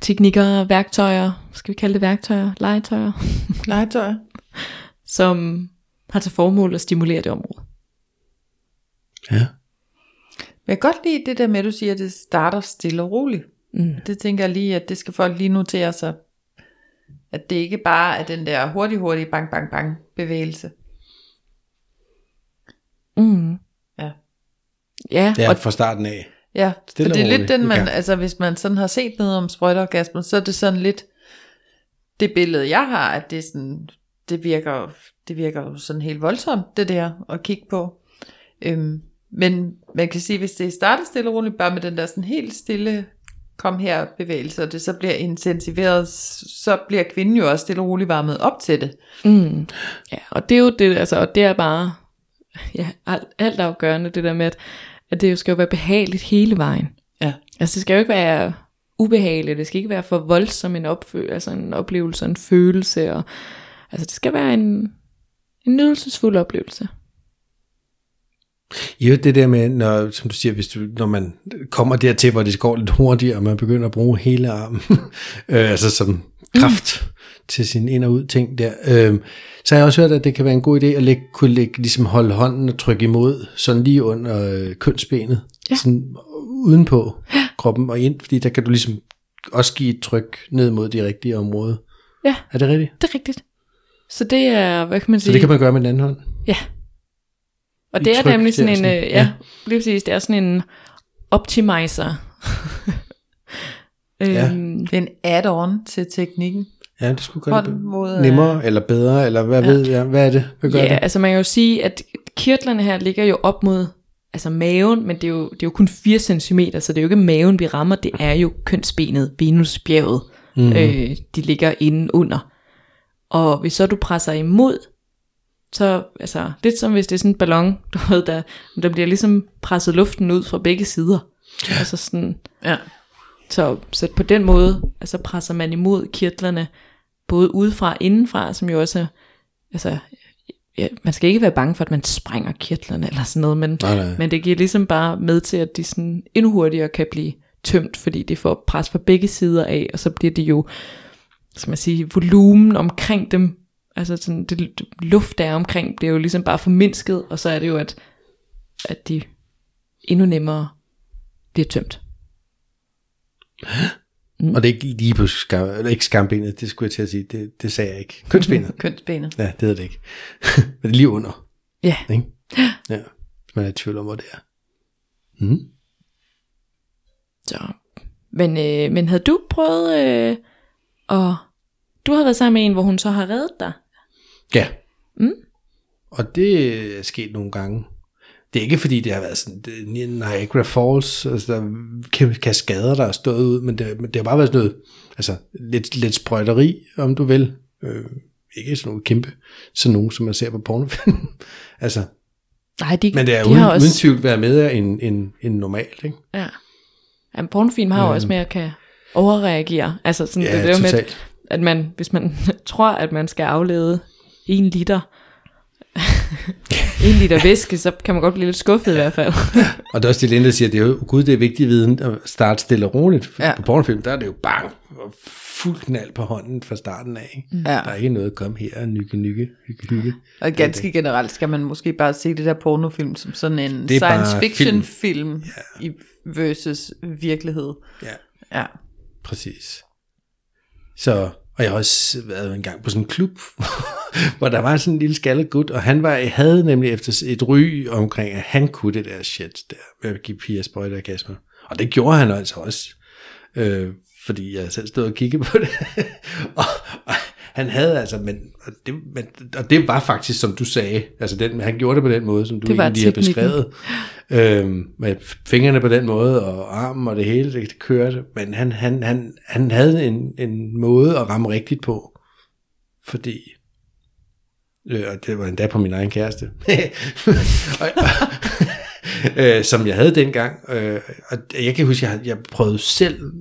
teknikker, værktøjer, skal vi kalde det værktøjer, legetøjer, Legetøj. som har til formål at stimulere det område. Ja. Men jeg kan godt lide det der med, at du siger, at det starter stille og roligt. Mm. Det tænker jeg lige, at det skal folk lige notere sig. At det ikke bare er den der hurtig, hurtig, bang, bang, bang bevægelse. Mm. Ja. Ja, Ja, og fra starten af. Ja, Stille for det er lidt den, man, Okay. altså hvis man sådan har set noget om sprøjteorgasmen, så er det sådan lidt, det billede jeg har, at det er sådan, det virker, det virker jo sådan helt voldsomt, det der at kigge på. Øhm, men man kan sige, hvis det starter stille og roligt, bare med den der sådan helt stille, kom her bevægelse, og det så bliver intensiveret, så bliver kvinden jo også stille og roligt varmet op til det. Mm. Ja, og det er jo det, altså, og det er bare ja, alt, alt afgørende, det der med, at, at det jo skal jo være behageligt hele vejen. Ja. Altså det skal jo ikke være ubehageligt, det skal ikke være for voldsom en, opfø- altså en oplevelse, en følelse, og, altså det skal være en, en nydelsesfuld oplevelse. Jo, det der med, når, som du siger, hvis du, når man kommer dertil, hvor det går lidt hurtigere, og man begynder at bruge hele armen, øh, altså som kraft mm. til sin ind- og ud ting der, øh, så har jeg også hørt, at det kan være en god idé at lægge, kunne lægge, ligesom holde hånden og trykke imod, sådan lige under øh, kønsbenet, Ja. sådan udenpå kroppen og ind, fordi der kan du ligesom også give et tryk ned mod de rigtige områder. Ja. Er det rigtigt? Det er rigtigt. Så det er, hvad kan man Så sige? det kan man gøre med den anden hånd? Ja. Og det er nemlig sådan der, en, øh, ja, Ja. lige præcis, det er sådan en optimizer. Ja. øhm, Det er en add-on til teknikken. Ja, det skulle gøre det mod, øh, nemmere eller bedre, eller hvad ja. ved jeg, hvad er det? Hvad gør Ja, det? altså man kan jo sige, at kirtlerne her ligger jo op mod altså maven, men det er, jo, det er jo kun 4 cm, så det er jo ikke maven, vi rammer, det er jo kønsbenet, venusbjerget, mm. øh, de ligger inde under. Og hvis så du presser imod, så altså lidt som hvis det er sådan en ballon, du ved, der, der bliver ligesom presset luften ud fra begge sider. Altså sådan, Ja. så, så på den måde, altså presser man imod kirtlerne, både udefra og indenfra, som jo også altså, ja, man skal ikke være bange for, at man sprænger kirtlerne eller sådan noget, men, Nej, nej. men det giver ligesom bare med til, at de sådan endnu hurtigere kan blive tømt, fordi de får pres fra begge sider af, og så bliver de jo, skal man sige, volumen omkring dem, altså sådan, det, luft der er omkring, bliver jo ligesom bare formindsket, og så er det jo, at, at de endnu nemmere bliver tømt. Og det er ikke lige på skam, eller ikke skambenet, det skulle jeg til at sige, det, det sagde jeg ikke. Kønsbenet. Kønsbenet. Ja, det hedder det ikke. Men det er lige under, Ja, ikke? Ja, man er i tvivl om, hvor det er. Mm. Så. Men, øh, men havde du prøvet, øh, og du har været sammen med en, hvor hun så har reddet dig? Ja. Mm. Og det er sket nogle gange. det er ikke fordi, det har været sådan det Niagara Falls, altså der er kaskader, der er stået ud, men det, men det har bare været sådan noget, altså lidt, lidt sprøjteri, om du vil. Øh, ikke sådan noget kæmpe, sådan nogen, som man ser på pornofilm. altså, Nej, de, men det er de uden, har også, uden tvivl været med end, end, end normalt, ikke? Ja. ja en pornofilm har jo Øhm. også med at kan overreagere. Altså sådan, Ja, det, det er jo med, at man, hvis man tror, at man skal aflede en liter, en liter væske, så kan man godt blive lidt skuffet i hvert fald. Og det er også det, Linda siger, det er jo, gud, det er vigtig viden at starte stille og roligt. Ja. På pornofilm, der er det jo bang, og fuld knald på hånden fra starten af. Ikke? Ja. Der er ikke noget, kom her, nykke, nykke, hygge, hygge. Og ganske generelt skal man måske bare se det der pornofilm som sådan en science fiction film. film, i versus virkelighed. Ja, Ja. præcis. Så, og jeg har også været en gang på sådan en klub, hvor der var sådan en lille skaldet gut, og han var, havde nemlig efter et ry omkring, at han kunne det der shit der, med at give piger sprøjteorgasmer. Og det gjorde han altså også. Øh, fordi jeg selv stod og kiggede på det. og, og, han havde altså, men og, det, men, og det var faktisk, som du sagde, altså den, han gjorde det på den måde, som du Det egentlig har beskrevet. Øhm, med fingrene på den måde, og armen og det hele, det, det kørte. Men han, han, han, han havde en, en måde at ramme rigtigt på, fordi Øh, og det var endda på min egen kæreste. og, øh, som jeg havde dengang. Øh, og jeg kan huske, jeg, jeg prøvede selv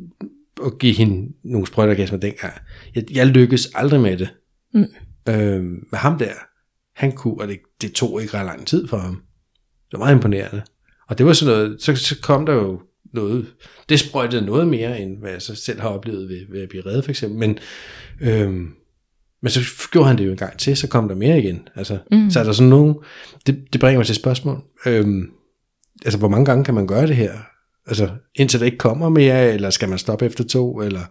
at give hende nogle sprøjteorgasmer dengang. Jeg, jeg lykkedes aldrig med det. Mm. Øh, med ham der, han kunne, og det, det tog ikke ret lang tid for ham. Det var meget imponerende. Og det var sådan noget, så, så kom der jo noget, det sprøjtede noget mere, end hvad jeg så selv har oplevet ved, ved at blive reddet for eksempel. Men, øhm, men så gjorde han det jo en gang til, så kom der mere igen. Altså, mm. Så er der sådan nogen, det, det bringer mig til et spørgsmål. Øhm, altså, hvor mange gange kan man gøre det her? Altså, indtil det ikke kommer mere, eller skal man stoppe efter to, eller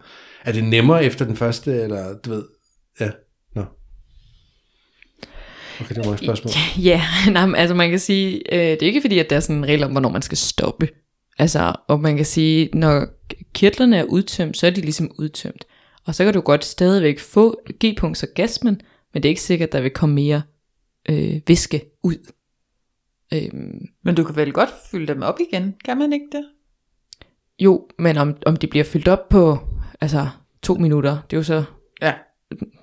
er det nemmere efter den første, eller du ved, ja, nå. Okay, det var et spørgsmål. Ja, nej, altså man kan sige, øh, det er ikke fordi, at der er sådan en regel om, hvornår man skal stoppe. Altså, og man kan sige, når kirtlerne er udtømt, så er de ligesom udtømt. Og så kan du godt stadigvæk få G-punkts orgasmen, men det er ikke sikkert, at der vil komme mere øh, væske ud. Øhm, Men du kan vel godt fylde dem op igen, kan man ikke det? jo, men om, om de bliver fyldt op på altså, to minutter, det er jo så Ja.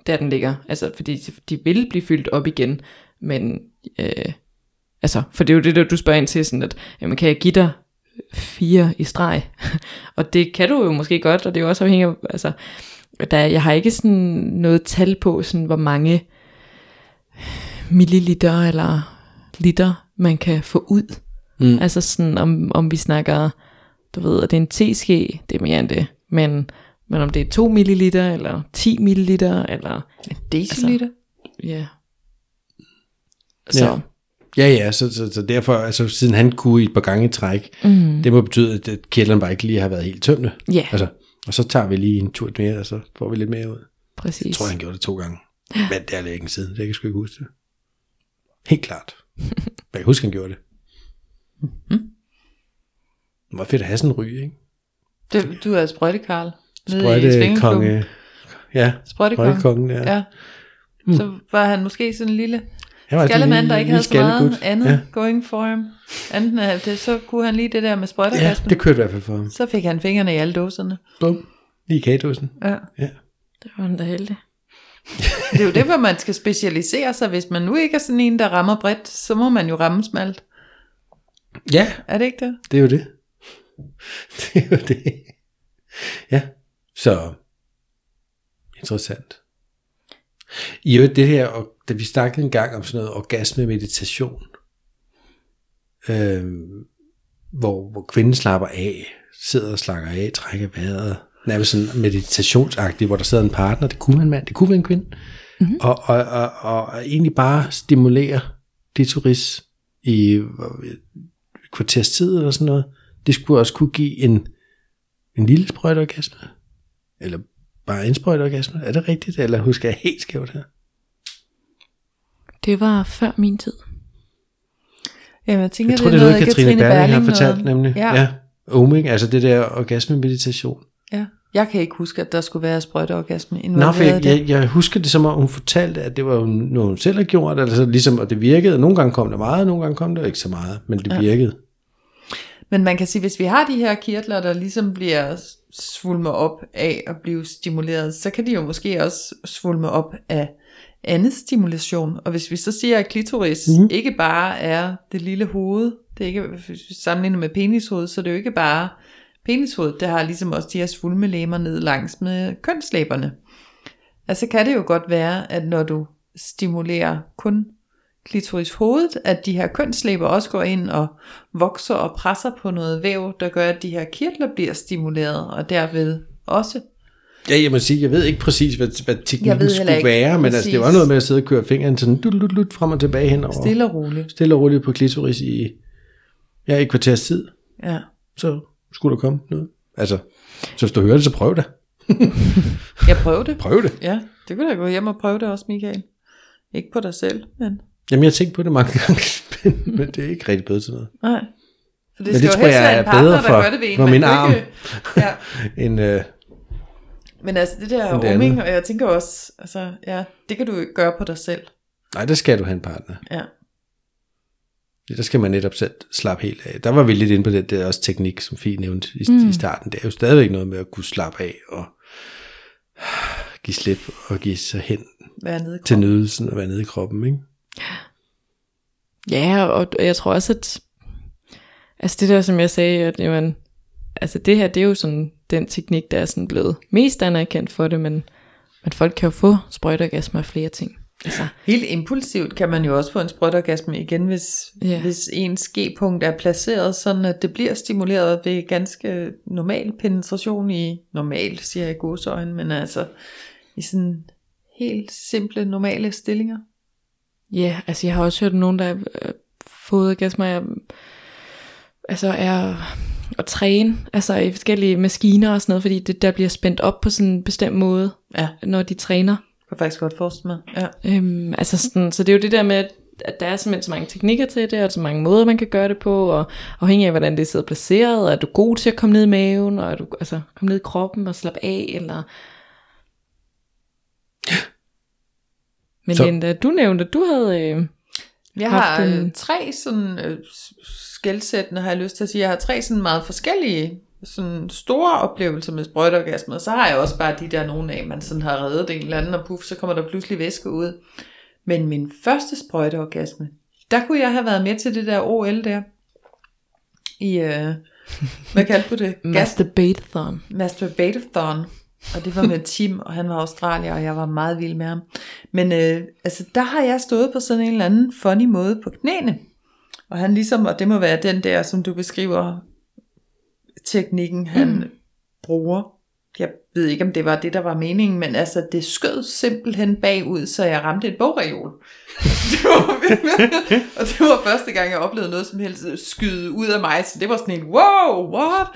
der den ligger. Altså, fordi de vil blive fyldt op igen, men øh, altså, for det er jo det, der du spørger ind til, sådan at, jamen, kan jeg give dig fire i streg? og det kan du jo måske godt, og det er jo også afhængigt af, altså, der, jeg har ikke sådan noget tal på, sådan, hvor mange milliliter eller liter, man kan få ud. Mm. Altså sådan, om, om vi snakker, du ved, at det er en teske, det er mere end det, men, men om det er 2 milliliter, eller 10 milliliter, eller En deciliter? Ja. Så, Ja. Ja, ja, så, så, så derfor, altså siden han kunne i et par gange i træk, mm, det må betyde, at- kirtlerne bare ikke lige har været helt tømte. ja, Altså, og så tager vi lige en tur mere, og så får vi lidt mere ud. præcis. Jeg tror, han gjorde det to gange. Men det er længe siden, det kan jeg sgu ikke huske det. Helt klart. Jeg kan huske, han gjorde det. Det var fedt at have sådan en ry, ikke? Det, du er Sprøjte svingeklubben. Konge. Ja, Sprøjtekonge. sprøjtekongen, ja. Ja. Så var han måske sådan en lille skallemand, der ikke havde så meget andet Ja. going for ham. Anden af det, så kunne han lige det der med ja, sprøjtegasmen. det kørte i hvert fald for ham. Så fik han fingrene i alle dåserne. Bum. Lige i kagedåsen. Ja. Ja. Det var han da heldig. Det er jo det, hvor man skal specialisere sig. Hvis man nu ikke er sådan en, der rammer bredt, så må man jo ramme smalt. ja, Er det ikke det? det er jo det. Det er jo det. Ja, så interessant. I øvrigt det her, og da vi snakkede en gang om sådan noget orgasme-meditation, øh, hvor, hvor kvinden slapper af, sidder og slakker af, trækker vejret, nærmest sådan meditationsagtigt, hvor der sidder en partner, det kunne være en mand, det kunne være en kvinde, mm-hmm. og, og, og, og, og egentlig bare stimulere klitoris i kvarters tid eller sådan noget, det skulle også kunne give en, en lille sprøjteorgasme, eller bare en sprøjteorgasme, er det rigtigt, eller husker jeg helt skævt her? Det var før min tid. Jamen, jeg tænker, Jeg tror, det er noget, noget, Katrine Berling har noget. fortalt, nemlig. Ja. ja. Oming, altså det der orgasme-meditation. ja. Jeg kan ikke huske, at der skulle være sprøjteorgasme involveret for i jeg, jeg, jeg husker det som om, hun fortalte, at det var jo noget, hun selv havde gjort, altså ligesom, og det virkede. Nogle gange kom der meget, nogle gange kom der ikke så meget, men det virkede. Men man kan sige, hvis vi har de her kirtler, der ligesom bliver svulmet op af at blive stimuleret, så kan de jo måske også svulme op af andet stimulation. Og hvis vi så siger, at klitoris mm. ikke bare er det lille hoved, det er ikke, sammenligner med penishoved, så det er jo ikke bare penishovedet, det har ligesom også de her svulmelæmer ned langs med kønslæberne. Altså kan det jo godt være, at når du stimulerer kun klitoris hovedet, at de her kønslæber også går ind og vokser og presser på noget væv, der gør, at de her kirtler bliver stimuleret, og derved også. Ja, jeg må sige, jeg ved ikke præcis, hvad, hvad teknikken skulle ikke være, men altså, det var noget med at sidde og køre fingeren sådan lut, lut, lut, frem og tilbage henover. Stille og roligt. Stille og roligt på klitoris i, ja, et kvarters tid. Ja. Så skulle der komme noget. Altså, så hvis du hører det, så prøv det. Jeg prøvede det. Prøv det. Ja, det kunne da gå hjem og prøve det også, Michael. Ikke på dig selv, men Jamen, jeg har tænkt på det mange gange, men, det er ikke rigtig blevet til noget. nej. For det Men skal det jo tror helst jeg er en partner, bedre der for- gør det ved en. for min arm. Ikke, ja. En, øh, Men altså det der det rumming, andet. og jeg tænker også, altså ja, det kan du jo gøre på dig selv. nej, der skal du have en partner. Ja. Ja, Der skal man netop selv slappe helt af. Der var vi lidt inde på det, det er også teknik, som Fie nævnte i, mm. i starten. Det er jo stadigvæk noget med at kunne slappe af og give slip og give sig hen til nydelsen og være nede i kroppen. Ikke? Ja, og jeg tror også, at altså det der, som jeg sagde, at jamen, altså det her, det er jo sådan den teknik, der er sådan blevet mest anerkendt for det, men, men folk kan jo få sprøjteorgasmer af flere ting. Altså, Helt impulsivt kan man jo også få en sprøjteorgasme igen, hvis, ja. hvis ens G-punkt er placeret sådan, at det bliver stimuleret ved ganske normal penetration i, normal siger jeg i godsøjne, men altså i sådan helt simple, normale stillinger. Ja, altså jeg har også hørt nogen, der har øh, fået orgasmer af, altså er at træne, altså i forskellige maskiner og sådan noget, fordi det der bliver spændt op på sådan en bestemt måde, Ja, når de træner. kan jeg faktisk godt forestille mig. Ja. Øhm, altså sådan, så det er jo det der med, at- at der er simpelthen så mange teknikker til det, og så mange måder, man kan gøre det på, og afhængig af, hvordan det sidder placeret, og er du god til at komme ned i maven, og er du altså, komme ned i kroppen og slappe af, eller... Men Så- Linda, du nævnte, at du havde... Øh, Jeg haft har en- øh, tre sådan øh, s- skelsættende, har jeg lyst til at sige. Jeg har tre sådan meget forskellige sådan store oplevelser med sprøjteorgasmer. Så har jeg også bare de der nogle af, man sådan har reddet en eller anden, og puff, så kommer der pludselig væske ud. Men min første sprøjteorgasme, der kunne jeg have været med til det der OL der. I, øh, hvad kaldte du det? Gas Masturbateathon. Masturbatathon. Og det var med Tim, og han var australier, og jeg var meget vild med ham. Men øh, altså, der har jeg stået på sådan en eller anden funny måde på knæene. Og han ligesom, og det må være den der, som du beskriver, teknikken han mm. bruger. Jeg ved ikke, om det var det, der var meningen, men altså, det skød simpelthen bagud, så jeg ramte et bogreol. det var, og det var første gang, jeg oplevede noget som helst skyde ud af mig, så det var sådan en, wow, what?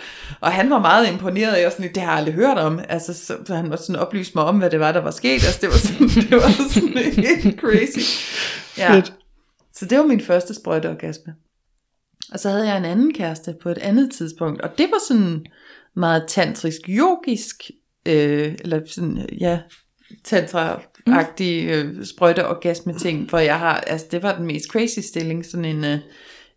Og han var meget imponeret, og jeg sådan, det har jeg aldrig hørt om. Altså, så, så han var sådan oplyst mig om, hvad det var, der var sket. Altså, det var sådan, det var sådan helt crazy. Ja. Fedt. Så det var min første sprøjteorgasme. Og så havde jeg en anden kæreste på et andet tidspunkt, og det var sådan meget tantrisk, yogisk, øh, eller sådan, ja, tantra-agtig øh, sprøjteorgasme ting, for jeg har, altså det var den mest crazy stilling, sådan en, øh,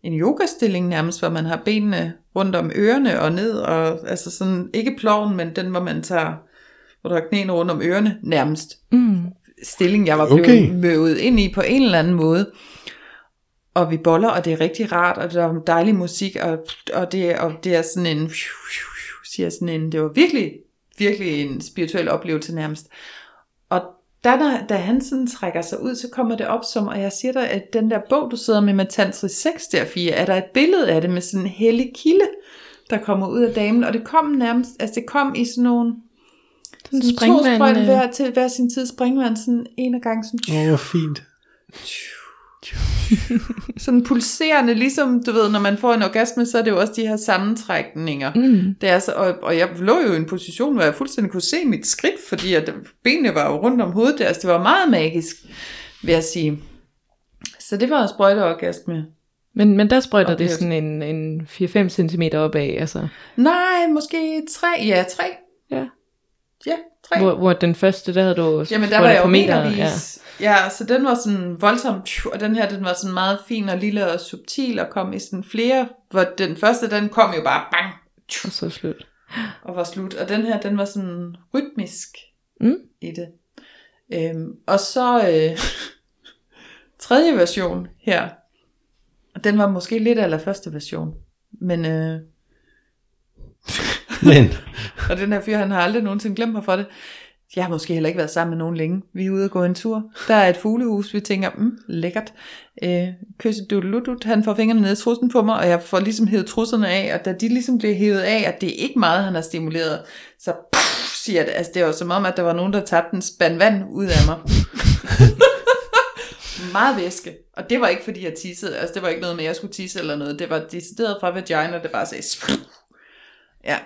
en yogastilling nærmest, hvor man har benene rundt om ørerne og ned, og altså sådan, ikke ploven, men den, hvor man tager, hvor der er knæene rundt om ørerne, nærmest Mm. stilling, jeg var blevet okay. møvet ind i på en eller anden måde. Og vi boller, og det er rigtig rart, og der er dejlig musik, og, og, det, og det er sådan en, siger sådan en, det var virkelig, virkelig en spirituel oplevelse nærmest. Og da, der, da han sådan trækker sig ud, så kommer det op som, og jeg siger dig, at den der bog, du sidder med med Tantrisk 6 der, Fie, er der et billede af det med sådan en hellig kilde, der kommer ud af damen, og det kom nærmest, altså det kom i sådan nogle, Sådan to sprøjt øh. hver til hver sin tid springvand, sådan en af gangen, sådan, Åh, hvor fint. sådan pulserende, ligesom du ved, når man får en orgasme, så er det jo også de her sammentrækninger. Mm. Det er så, og, og jeg lå jo i en position, hvor jeg fuldstændig kunne se mit skridt, fordi at benene var jo rundt om hovedet der, altså det var meget magisk, vil jeg sige. Så det var en sprøjteorgasme. Men, men der sprøjter det sådan en, en 4-5 cm opad, altså. Nej, måske tre, ja tre. Ja. Ja, tre. Hvor, hvor den første, der havde du Jamen, der var jeg jo metervis. Ja. ja, så den var sådan voldsomt, tju, og den her, den var sådan meget fin og lille og subtil, og kom i sådan flere, hvor den første, den kom jo bare bang, Og så slut. og var slut. Og den her, den var sådan rytmisk Mm. i det. Øhm, og så øh, tredje version her, og den var måske lidt af første version, men øh, Men, og den her fyr, han har aldrig nogensinde glemt mig for det. Jeg har måske heller ikke været sammen med nogen længe. Vi er ude og gå en tur. Der er et fuglehus, vi tænker, mm, lækkert. Øh, Køsse Duddeludut, han får fingrene ned i trussen på mig, og jeg får ligesom hævet trusserne af, og da de ligesom bliver hævet af, at det er ikke meget, han har stimuleret, så puff, siger det. Altså det var som om, at der var nogen, der tabte en spand vand ud af mig. meget væske. Og det var ikke, fordi jeg tissede. Altså det var ikke noget med, at jeg skulle tisse eller noget. Det var decideret fra vagina, det bare sagde... Ja,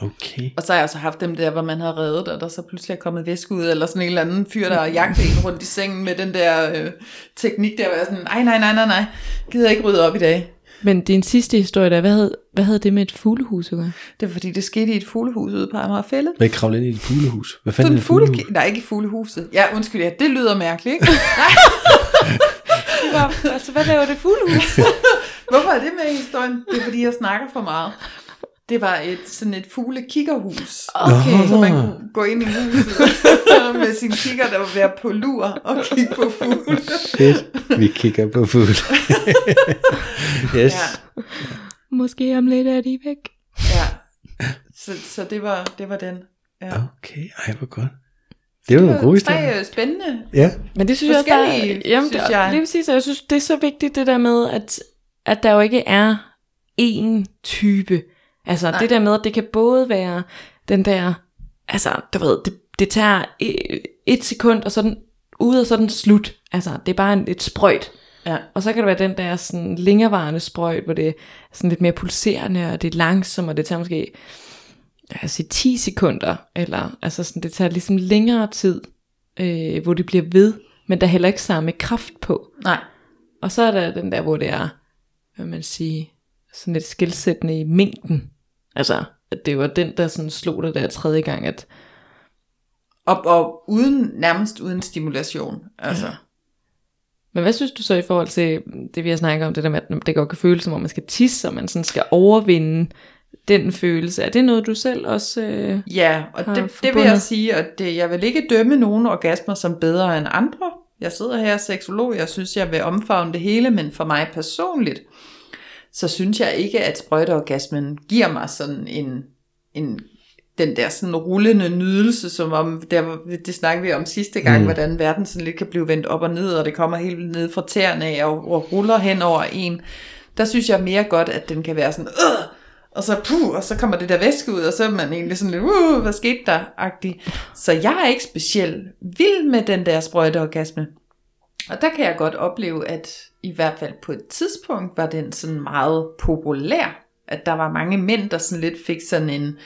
okay. og så har jeg også haft dem der, hvor man har reddet, og der så pludselig er kommet væske ud, eller sådan en eller anden fyr, der har jagtet en rundt i sengen med den der øh, teknik der, hvor jeg er sådan, nej, nej, nej, nej, nej, gider ikke rydde op i dag. Men din sidste historie der, hvad havde, hvad havde det med et fuglehus at gøre? Det er fordi, det skete i et fuglehus ude på Amager Fælde. Hvad kravle ind i et fuglehus? Hvad fanden en er et fuglehus? fugle... Nej, ikke i fuglehuset. Ja, undskyld, ja, det lyder mærkeligt, ikke? altså, hvad laver det fuglehus? Hvorfor er det med i historien? Det er fordi, jeg snakker for meget. Det var et, sådan et fuglekikkerhus. Okay. Så man kunne gå ind i huset med sin kigger, der var være på lur og kigge på fugle. Fedt. Vi kigger på fugle. yes. Ja. Måske om lidt er de væk. Ja. Så, så det var det var den. Ja. Okay, ej hvor godt. Det var nogle gode historier. øh, spændende. Ja, Men det synes jeg, der, Forskellige, jamen, synes det, jeg. lige præcis, og jeg synes, det er så vigtigt det der med, at, at der jo ikke er én type. Altså Nej. det der med, at det kan både være den der, altså du ved, det, det tager et, et sekund, og så den ude, og så den slut. Altså det er bare en, et sprøjt. Ja. Og så kan det være den der sådan længerevarende sprøjt, hvor det er sådan lidt mere pulserende, og det er langsomt, og det tager måske sige 10 sekunder, eller altså sådan, det tager ligesom længere tid, øh, hvor det bliver ved, men der er heller ikke samme kraft på. Nej. Og så er der den der, hvor det er, hvad man sige, sådan lidt skilsættende i mængden. Altså, at det var den, der sådan slog dig der tredje gang, at Og, og uden, nærmest uden stimulation. Altså. Ja. Men hvad synes du så i forhold til det, vi har snakket om, det der med, at det godt kan føles som om, man skal tisse, og man sådan skal overvinde den følelse. Er det noget, du selv også... Øh... Ja, og det, det vil jeg sige, at det, jeg vil ikke dømme nogen orgasmer som bedre end andre. Jeg sidder her seksolog, jeg synes, jeg vil omfavne det hele, men for mig personligt, så synes jeg ikke, at sprøjteorgasmen giver mig sådan en, en den der sådan rullende nydelse, som om, der, det snakkede vi om sidste gang, mm. hvordan verden sådan lidt kan blive vendt op og ned, og det kommer helt ned fra tæerne af og, og ruller hen over en. Der synes jeg mere godt, at den kan være sådan, øh, og så puh, og så kommer det der væske ud, og så er man egentlig sådan lidt, uh, hvad skete der, agtig. Så jeg er ikke specielt vild med den der sprøjteorgasme. Og der kan jeg godt opleve, at i hvert fald på et tidspunkt var den sådan meget populær. At der var mange mænd, der sådan lidt fik sådan en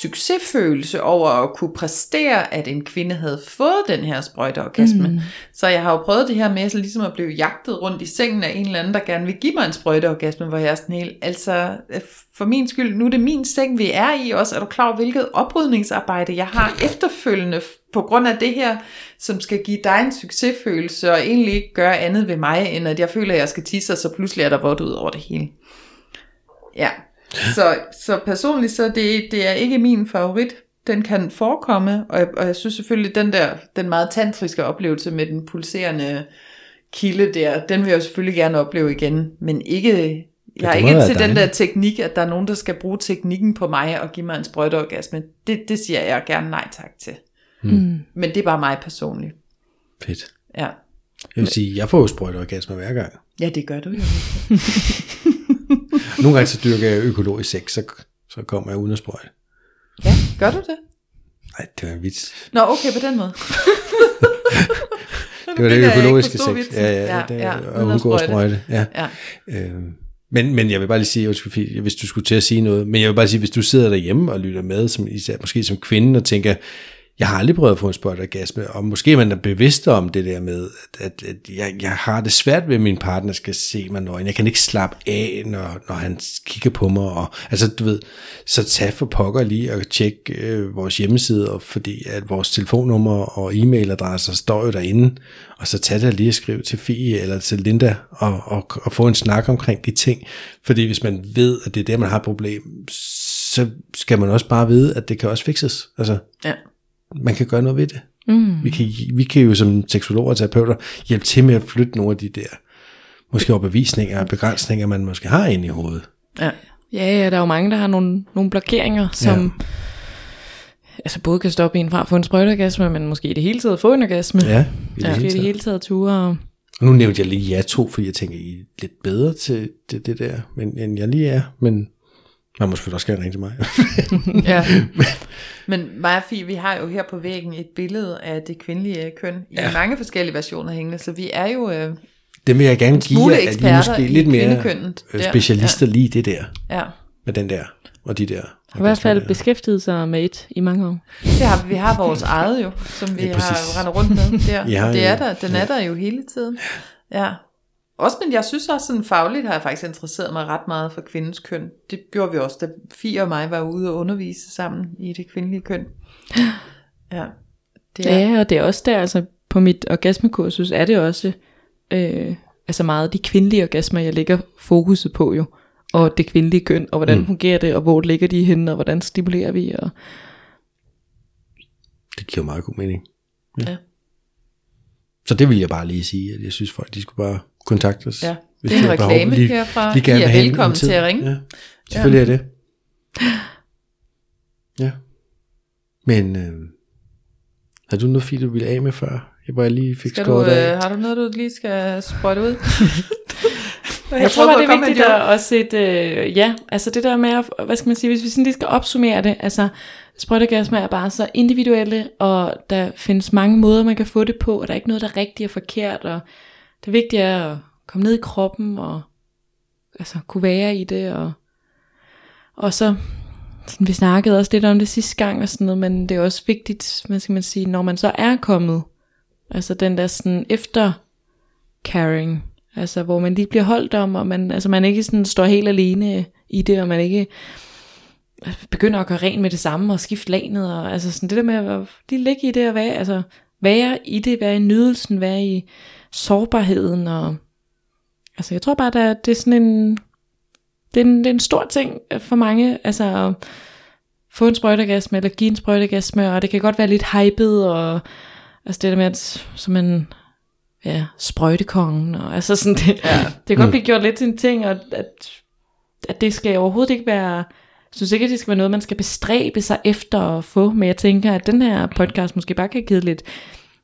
succesfølelse over at kunne præstere, at en kvinde havde fået den her sprøjteorgasme. Mm. Så jeg har jo prøvet det her med så ligesom at blive jagtet rundt i sengen af en eller anden, der gerne vil give mig en sprøjteorgasme, hvor jeg er sådan helt, altså for min skyld, nu er det min seng, vi er i også. Er du klar over, hvilket oprydningsarbejde jeg har efterfølgende på grund af det her, som skal give dig en succesfølelse, og egentlig ikke gøre andet ved mig, end at jeg føler, at jeg skal tisse, og så pludselig er der vådt ud over det hele. Ja, så, så personligt så det, det er ikke min favorit. Den kan forekomme, og jeg, og jeg synes selvfølgelig, den der, den meget tantriske oplevelse med den pulserende kilde der, den vil jeg selvfølgelig gerne opleve igen, men ikke, jeg er ikke til den der teknik, at der er nogen, der skal bruge teknikken på mig og give mig en sprøjteorgasme. Det, det siger jeg gerne nej tak til. Mm. Men det er bare mig personligt. fedt. Ja, Jeg vil sige, jeg får jo sprøjteorgasmer hver gang. ja det gør du jo. Nogle gange så dyrker jeg økologisk sex, så, så kommer jeg uden at sprøjte. Ja, gør du det? Nej, det var en vits. Nå, okay, på den måde. Det var det økologiske sex. vitsen. Ja, ja, Ja, det, ja, og undgå at sprøjte. Ja. Ja. Øhm, men, men jeg vil bare lige sige, hvis du skulle til at sige noget, men jeg vil bare sige, hvis du sidder derhjemme og lytter med, som især måske som kvinde, og tænker, jeg har aldrig prøvet at få en spøjtorgasme, og måske man er bevidst om det der med, at, at, at jeg, jeg har det svært ved, at min partner skal se mig nøgen. Jeg kan ikke slappe af, når, når han kigger på mig. Og, altså, du ved, så tag for pokker lige og tjek øh, vores hjemmeside, og fordi at vores telefonnummer og e-mailadresser står jo derinde, og så tag det lige og skriv til Fie eller til Linda, og, og, og få en snak omkring de ting. Fordi hvis man ved, at det er der, man har et problem, så skal man også bare vide, at det kan også fikses. Altså, Ja man kan gøre noget ved det. Mm. Vi kan, vi kan jo som seksologer og terapeuter hjælpe til med at flytte nogle af de der måske overbevisninger og begrænsninger, man måske har inde i hovedet. Ja. Ja, ja, der er jo mange, der har nogle, nogle blokeringer, som ja. altså både kan stoppe en fra at få en sprøjteorgasme, men måske i det hele taget få en orgasme. Ja, i det ja. hele i det taget. hele taget ture. Og, Og nu nævnte jeg lige jer to, fordi jeg tænker, I er lidt bedre til det, det der, men, end jeg lige er. Men man må selvfølgelig også gerne ringe til mig. ja. Men mig og Fie, vi har jo her på væggen et billede af det kvindelige køn i Ja. mange forskellige versioner hængende, så vi er jo øh, det vil jeg gerne give smule jer, at I er eksperter måske lidt mere øh, specialister lige i det der, ja. med den der, og de der. I hvert fald beskæftiget sig med et i mange år. Det har, vi har vores eget jo, som vi Ja, ja, præcis. har rendt rundt med der. Og det er der, den er der jo hele tiden. Ja. Også, men jeg synes også sådan fagligt har jeg faktisk interesseret mig ret meget for kvindens køn. Det gjorde vi også, da Fie og mig var ude og undervise sammen i det kvindelige køn. Ja. Det er, Ja, og det er også der, altså på mit orgasmekursus er det også øh, altså meget de kvindelige orgasmer, jeg lægger fokuset på jo. Og det kvindelige køn, og hvordan Mm. fungerer det, og hvor ligger de henne, og hvordan stimulerer vi, og Det giver meget god mening. Ja. Så det vil jeg bare lige sige, at jeg synes folk, de skulle bare kontakte os. Ja, hvis det er en behov. reklame Lige- herfra. lige gerne I er velkommen til at ringe. Ja, selvfølgelig ja. er det. Ja. Men øh, har du noget fint, du ville af med før? Jeg bare lige fik Skal du, skåret af. øh, har du noget, du lige skal sprøjte ud? Jeg, Jeg tror at det er vigtigt at også et, øh, ja, altså det der med, at, hvad skal man sige, hvis vi sådan lige skal opsummere det, altså sprøjtegasmer er bare så individuelle, og der findes mange måder, man kan få det på, og der er ikke noget, der er rigtigt og forkert, og det vigtige er at komme ned i kroppen, og altså kunne være i det, og, og så, sådan, vi snakkede også lidt om det sidste gang, og sådan noget, men det er også vigtigt, hvad skal man sige, når man så er kommet, altså den der sådan efter caring, altså hvor man lige bliver holdt om, og man, altså man ikke sådan står helt alene i det, og man ikke øh, begynder at gøre rent med det samme, og skifte lanet, og altså sådan det der med at lige ligge i det, og være, altså være i det, være i nydelsen, være i sårbarheden, og altså jeg tror bare, der, det er sådan en, det er en, det er en stor ting for mange, altså at få en sprøjtegasme, eller give en sprøjtegasme, og det kan godt være lidt hypet, og altså det der med, at så man ja, sprøjtekongen, og altså sådan det, ja. det kan godt Mm. blive gjort lidt til en ting, og at, at det skal overhovedet ikke være, jeg synes ikke, at det skal være noget, man skal bestræbe sig efter at få, men jeg tænker, at den her podcast måske bare kan give lidt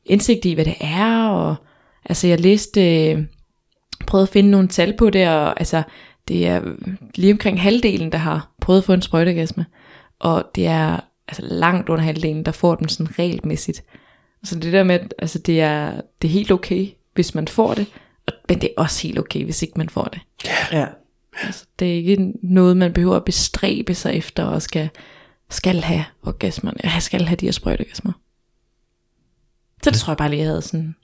indsigt i, hvad det er, og altså jeg læste, øh, prøvede at finde nogle tal på det, og altså det er lige omkring halvdelen, der har prøvet at få en sprøjtegasme, og det er altså langt under halvdelen, der får den sådan regelmæssigt. Så det der med, at altså det, er, det er helt okay, hvis man får det, men det er også helt okay, hvis ikke man får det. Ja. Altså, det er ikke noget, man behøver at bestræbe sig efter, og skal, skal have orgasmerne. Jeg skal have de her sprøjteorgasmer. Så det tror jeg bare lige, jeg havde sådan,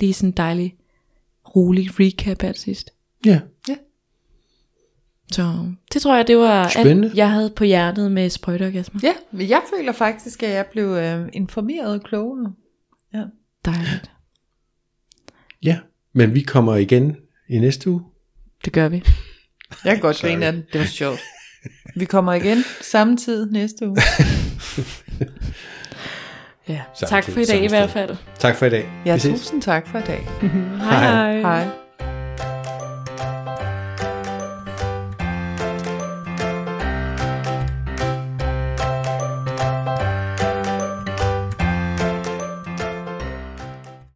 lige sådan en dejlig, rolig recap her til sidst. Ja. Så det tror jeg, det var Spændende. alt, jeg havde på hjertet med sprøjteorgasmer. ja, men jeg føler faktisk, at jeg blev øh, informeret og klogere. Ja. Dejligt. ja, men vi kommer igen i næste uge. Det gør vi. Jeg kan godt grine af den. Det var sjovt. Vi kommer igen samme tid næste uge. Ja. Tak for i dag i hvert fald. Tak for i dag. Ja, Vi ses. tusind tak for i dag. hej hej. Hej.